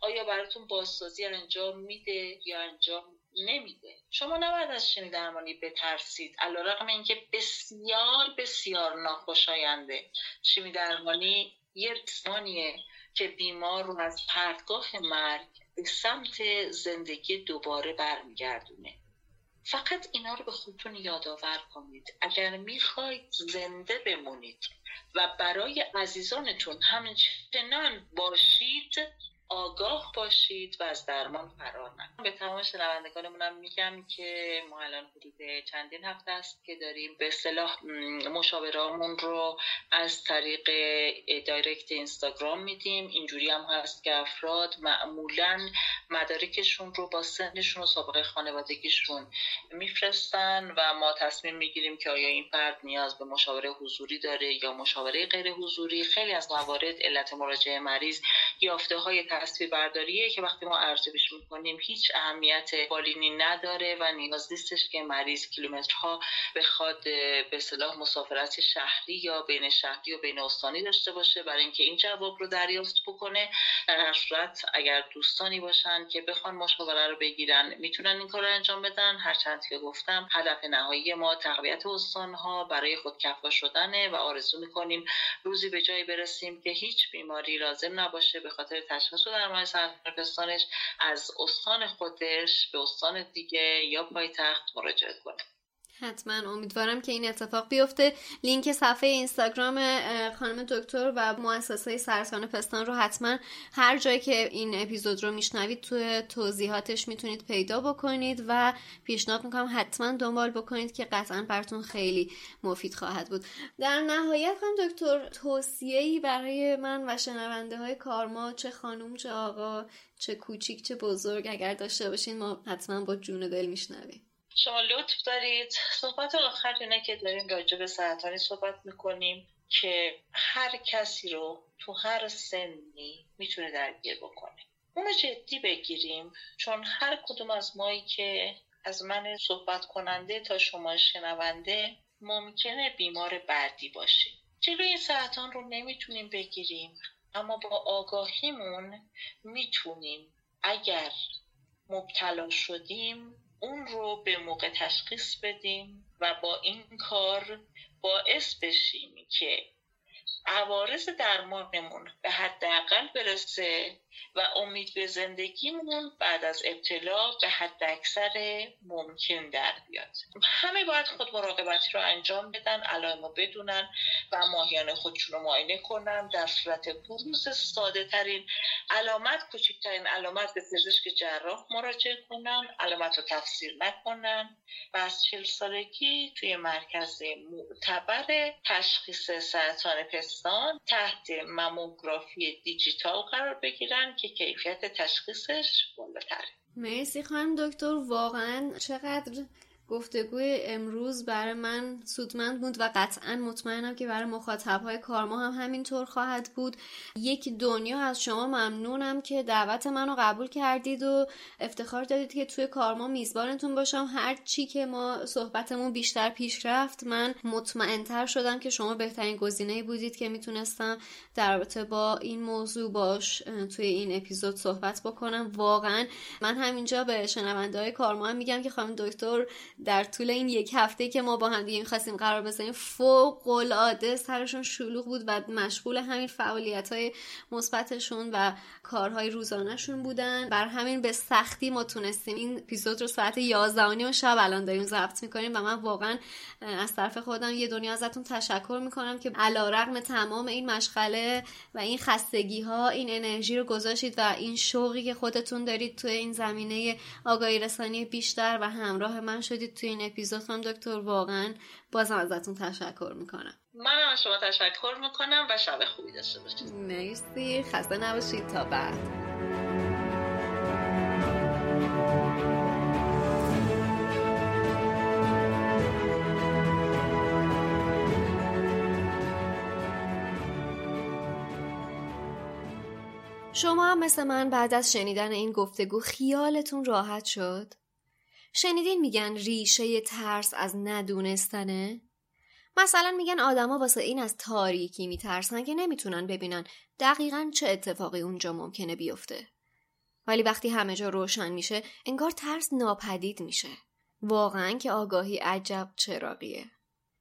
آیا براتون بازسازی انجام میده یا انجام نمیده؟ شما نباید از شیمی درمانی بترسید. علیرغم اینکه بسیار بسیار ناخوشاینده شیمی درمانی یه زمانیه که بیمار رو از پرتگاه مرگ به سمت زندگی دوباره برمیگردونه. فقط اینا رو به خودتون یادآور کنید. اگر می‌خواید زنده بمونید و برای عزیزانتون همچنان باشید آگاه باشید و از درمان فرار نکنید. به تمام شنوندگانمونم میگم که ما الان حدود چندین هفته است که داریم به اصطلاح مشاورامون رو از طریق دایرکت اینستاگرام میدیم. اینجوری هم هست که افراد معمولا مدارکشون رو با سنشون و سابقه خانوادگیشون میفرستن و ما تصمیم می‌گیریم که آیا این فرد نیاز به مشاوره حضوری داره یا مشاوره غیر حضوری خیلی از موارد علت مراجعه مریض یافته های تصویر برداریه که وقتی ما ارزیابیش می‌کنیم هیچ اهمیت بالینی نداره و نیاز نیستش که مریض کیلومترها بخواد به صلاح مسافرت شهری یا بین شهری و بین استانی داشته باشه برای اینکه این جواب رو دریافت بکنه. در هر صورت اگر دوستانی باشن که بخوان مشاوره رو بگیرن می‌تونن این کار رو انجام بدن. هرچند که گفتم هدف نهایی ما تقویت استانها برای خود کفا شدنه و آرزو می‌کنیم روزی به جایی برسیم که هیچ بیماری لازم نباشه به خاطر تشخیص در درمان سرطان از استان خودش به استان دیگه یا پایتخت مراجعه کنه. حتما امیدوارم که این اتفاق بیفته. لینک صفحه اینستاگرام خانم دکتر و مؤسسه سرطان پستان رو حتما هر جایی که این اپیزود رو میشنوید تو توضیحاتش می‌تونید پیدا بکنید و پیشنهاد می‌کنم حتما دنبال بکنید که قطعا براتون خیلی مفید خواهد بود. در نهایت خانم دکتر توصیه‌ای برای من و شنونده های کارما چه خانم چه آقا چه کوچیک چه بزرگ اگر داشته باشین ما حتما با جون دل میشنویم. شما لطف دارید. صحبت آخر اینه که داریم راجع به سرطانی صحبت می‌کنیم که هر کسی رو تو هر سنی می‌تونه درگیر بکنه. اونو جدی بگیریم چون هر کدوم از مایی که از من صحبت کننده تا شما شنونده ممکنه بیمار بعدی باشیم جلوی این سرطان رو نمی‌تونیم بگیریم اما با آگاهیمون می‌تونیم اگر مبتلا شدیم اون رو به موقع تشخیص بدیم و با این کار باعث بشیم که عوارض درمانمون به حداقل برسه و امید به زندگیمون بعد از ابتلا به حد اکثر ممکن در بیاد. همه باید خود مراقبتی رو انجام بدن علائم رو بدونن و ماهیان خودشون رو معاینه کنن. در صورت بروز ساده ترین علامت کوچکترین علامت به پزشک جراح مراجعه کنن علامت رو تفسیر نکنن و از چل سالگی توی مرکز معتبر تشخیص سرطان پستان تحت مموگرافی دیجیتال قرار بگیرن. که کیفیت تشخیصش بالاتره. مرسی خانم دکتر واقعا چقدر گفتگوی امروز برای من سودمند بود و قطعا مطمئنم که برای مخاطب های کارما هم همینطور خواهد بود. یک دنیا از شما ممنونم که دعوت منو قبول کردید و افتخار دادید که توی کارما میزبانتون باشم. هر چی که ما صحبتمون بیشتر پیش رفت من مطمئنتر شدم که شما بهترین گزینه بودید که می‌تونستم در رابطه با این موضوع باش توی این اپیزود صحبت بکنم. واقعا من همینجا به شنونده های کارما هم میگم که خانم دکتر در طول این یک هفته که ما با هم دیگه می‌خواستیم قرار بزنیم فوق العاده سرشون شلوغ بود و مشغول همین فعالیت های مثبتشون و کارهای روزانهشون بودن. بر همین به سختی ما تونستیم. این اپیزود رو ساعت 11 و شب الان داریم ضبط می‌کنیم و من واقعا از طرف خودم یه دنیا ازتون تشکر می‌کنم که علیرغم تمام این مشغله و این خستگی ها این انرژی رو گذاشتید و این شوقی که خودتون دارید توی این زمینه آگاهی رسانی بیشتر و همراه من شدید. توی این اپیزود خانم دکتر واقعا بازم ازتون تشکر می‌کنم. من از شما تشکر می‌کنم و شب خوبی داشته باشید. مرسی. خسته نباشید. تا بعد. شما هم مثل من بعد از شنیدن این گفتگو خیالتون راحت شد؟ شنیدین میگن ریشه ترس از ندونستنه؟ مثلا میگن آدما واسه این از تاریکی میترسن که نمی‌تونن ببینن دقیقا چه اتفاقی اونجا ممکنه بیفته. ولی وقتی همه جا روشن میشه انگار ترس ناپدید میشه واقعا که آگاهی عجب چراقیه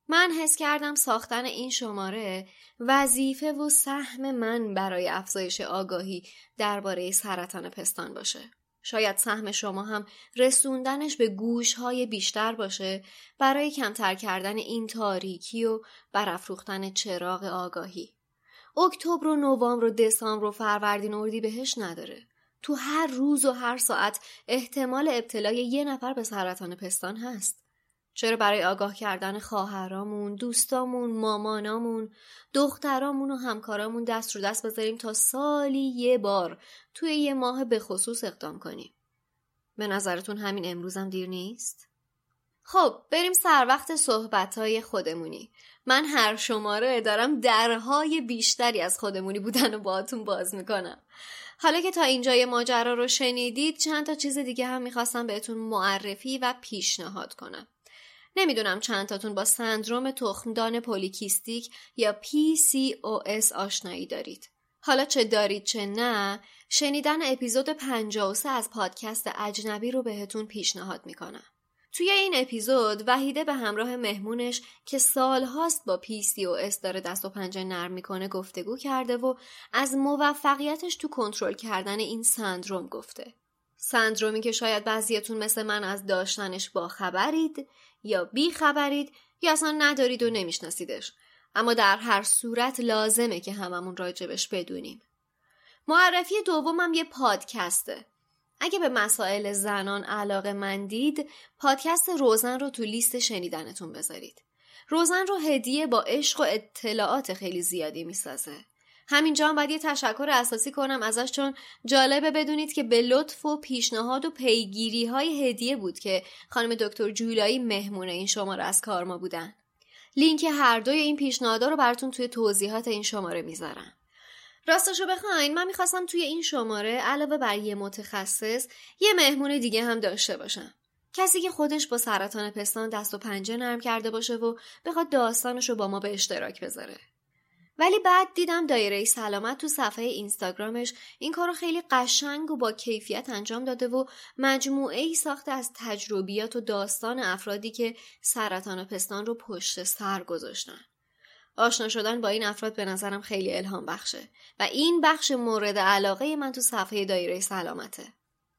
من حس کردم ساختن این شماره وظیفه و سهم من برای افزایش آگاهی درباره سرطان پستان باشه. شاید سهم شما هم رسوندنش به گوش های بیشتر باشه برای کمتر کردن این تاریکی و برافروختن چراغ آگاهی. اکتبر و نوامبر و دسامبر و فروردین و بهش نداره. تو هر روز و هر ساعت احتمال ابتلای یه نفر به سرطان پستان هست. چرا برای آگاه کردن خواهرامون، دوستامون، مامانامون، دخترامون و همکارامون دست رو دست بذاریم تا سالی یه بار توی یه ماه به خصوص اقدام کنیم. به نظرتون همین امروزم دیر نیست؟ خب بریم سر وقت صحبت خودمونی. من هر شماره دارم درهای بیشتری از خودمونی بودن و باهاتون باز می‌کنم. حالا که تا اینجای ماجرا رو شنیدید چند تا چیز دیگه هم می‌خواستم بهتون معرفی و پیشنهاد کنم. نمی‌دونم چند تاتون با سندروم تخمدان پولیکیستیک یا PCOS آشنایی دارید. حالا چه دارید چه نه شنیدن اپیزود 53 از پادکست اجنبی رو بهتون پیشنهاد می‌کنم. توی این اپیزود وحیده به همراه مهمونش که سالهاست با PCOS داره دست و پنجه نرم می‌کنه گفتگو کرده و از موفقیتش تو کنترل کردن این سندروم گفته. سندرومی که شاید بعضیتون مثل من از داشتنش با خبرید یا بی خبرید یا اصلا ندارید و نمیشناسیدش. اما در هر صورت لازمه که هممون راجبش بدونیم. معرفی دومم یه پادکسته. اگه به مسائل زنان علاقه مندید پادکست روزن رو تو لیست شنیدنتون بذارید. روزن رو هدیه با عشق و اطلاعات خیلی زیادی می‌سازه. همینجا هم باید یه تشکر اساسی کنم ازش چون جالبه بدونید که به لطف و پیشنهاد و پیگیری های هدیه بود که خانم دکتر جولایی مهمون این شماره از کارما بودن. لینک هر دوی این پیشنهادها رو براتون توی توضیحات این شماره می‌ذارم. راستشو بخواین من می‌خواستم توی این شماره علاوه بر یه متخصص یه مهمون دیگه هم داشته باشم. کسی که خودش با سرطان پستان دست و پنجه نرم کرده باشه و بخواد داستانش رو با ما به اشتراک بذاره. ولی بعد دیدم دایره سلامت تو صفحه اینستاگرامش این کارو خیلی قشنگ و با کیفیت انجام داده و مجموعه ای ساخته از تجربیات و داستان افرادی که سرطان پستان رو پشت سر گذاشتن. آشنا شدن با این افراد به نظرم خیلی الهام بخشه و این بخش مورد علاقه من تو صفحه دایره سلامته.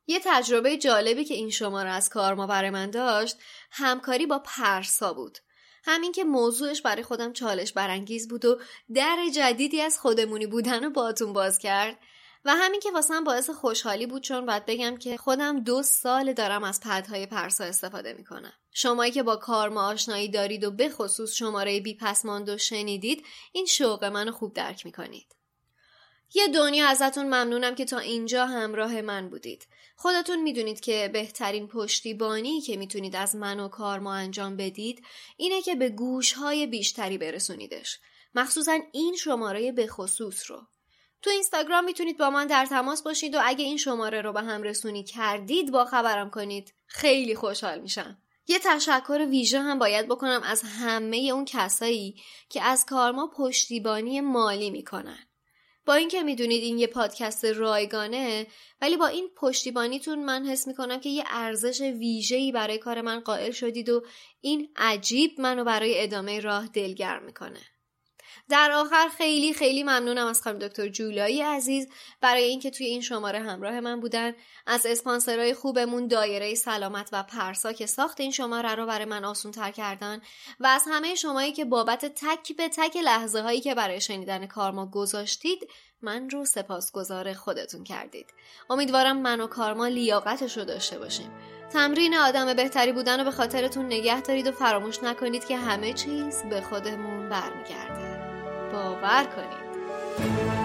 یه تجربه جالبی که این شماره از کارما برای من داشت همکاری با پرسا بود همین که موضوعش برای خودم چالش برانگیز بود و در جدیدی از خودمونی بودن رو باتون باز کرد. و همین که واسم باعث خوشحالی بود چون باید بگم که خودم دو سال دارم از پدهای پرسا استفاده می‌کنم. شمایی که با کارما آشنایی دارید و به خصوص شماره بی پسماند و شنیدید این شوق منو خوب درک می‌کنید. یه دنیا ازتون ممنونم که تا اینجا همراه من بودید. خودتون می‌دونید که بهترین پشتیبانی که می‌تونید از من و کار ما انجام بدید اینه که به گوش های بیشتری برسونیدش. مخصوصا این شماره به خصوص رو. تو اینستاگرام می‌تونید با من در تماس باشید و اگه این شماره رو به هم رسونی کردید با خبرم کنید. خیلی خوشحال میشم. یه تشکر ویژه هم باید بکنم از همه اون کسایی که از کارما پشتیبانی مالی می‌کنن. با اینکه می‌دونید این یه پادکست رایگانه ولی با این پشتیبانیتون من حس می‌کنم که یه ارزش ویژه‌ای برای کار من قائل شدید و این عجیب منو برای ادامه راه دلگرم می‌کنه. در آخر خیلی خیلی ممنونم از خانم دکتر جولایی عزیز. برای اینکه توی این شماره همراه من بودن. از اسپانسرهای خوبمون دایره سلامت و پرسا که ساخت این شماره رو برای من آسون تر کردن. و از همه شمایی که بابت تک به تک لحظه هایی که برای شنیدن کارما گذاشتید من رو سپاسگزار خودتون کردید. امیدوارم من و کارما لیاقتش رو داشته باشیم. تمرین آدم بهتری بودن رو به خاطرتون نگه دارید و فراموش نکنید که همه چیز به خودمون برمیگرده. باور کنید.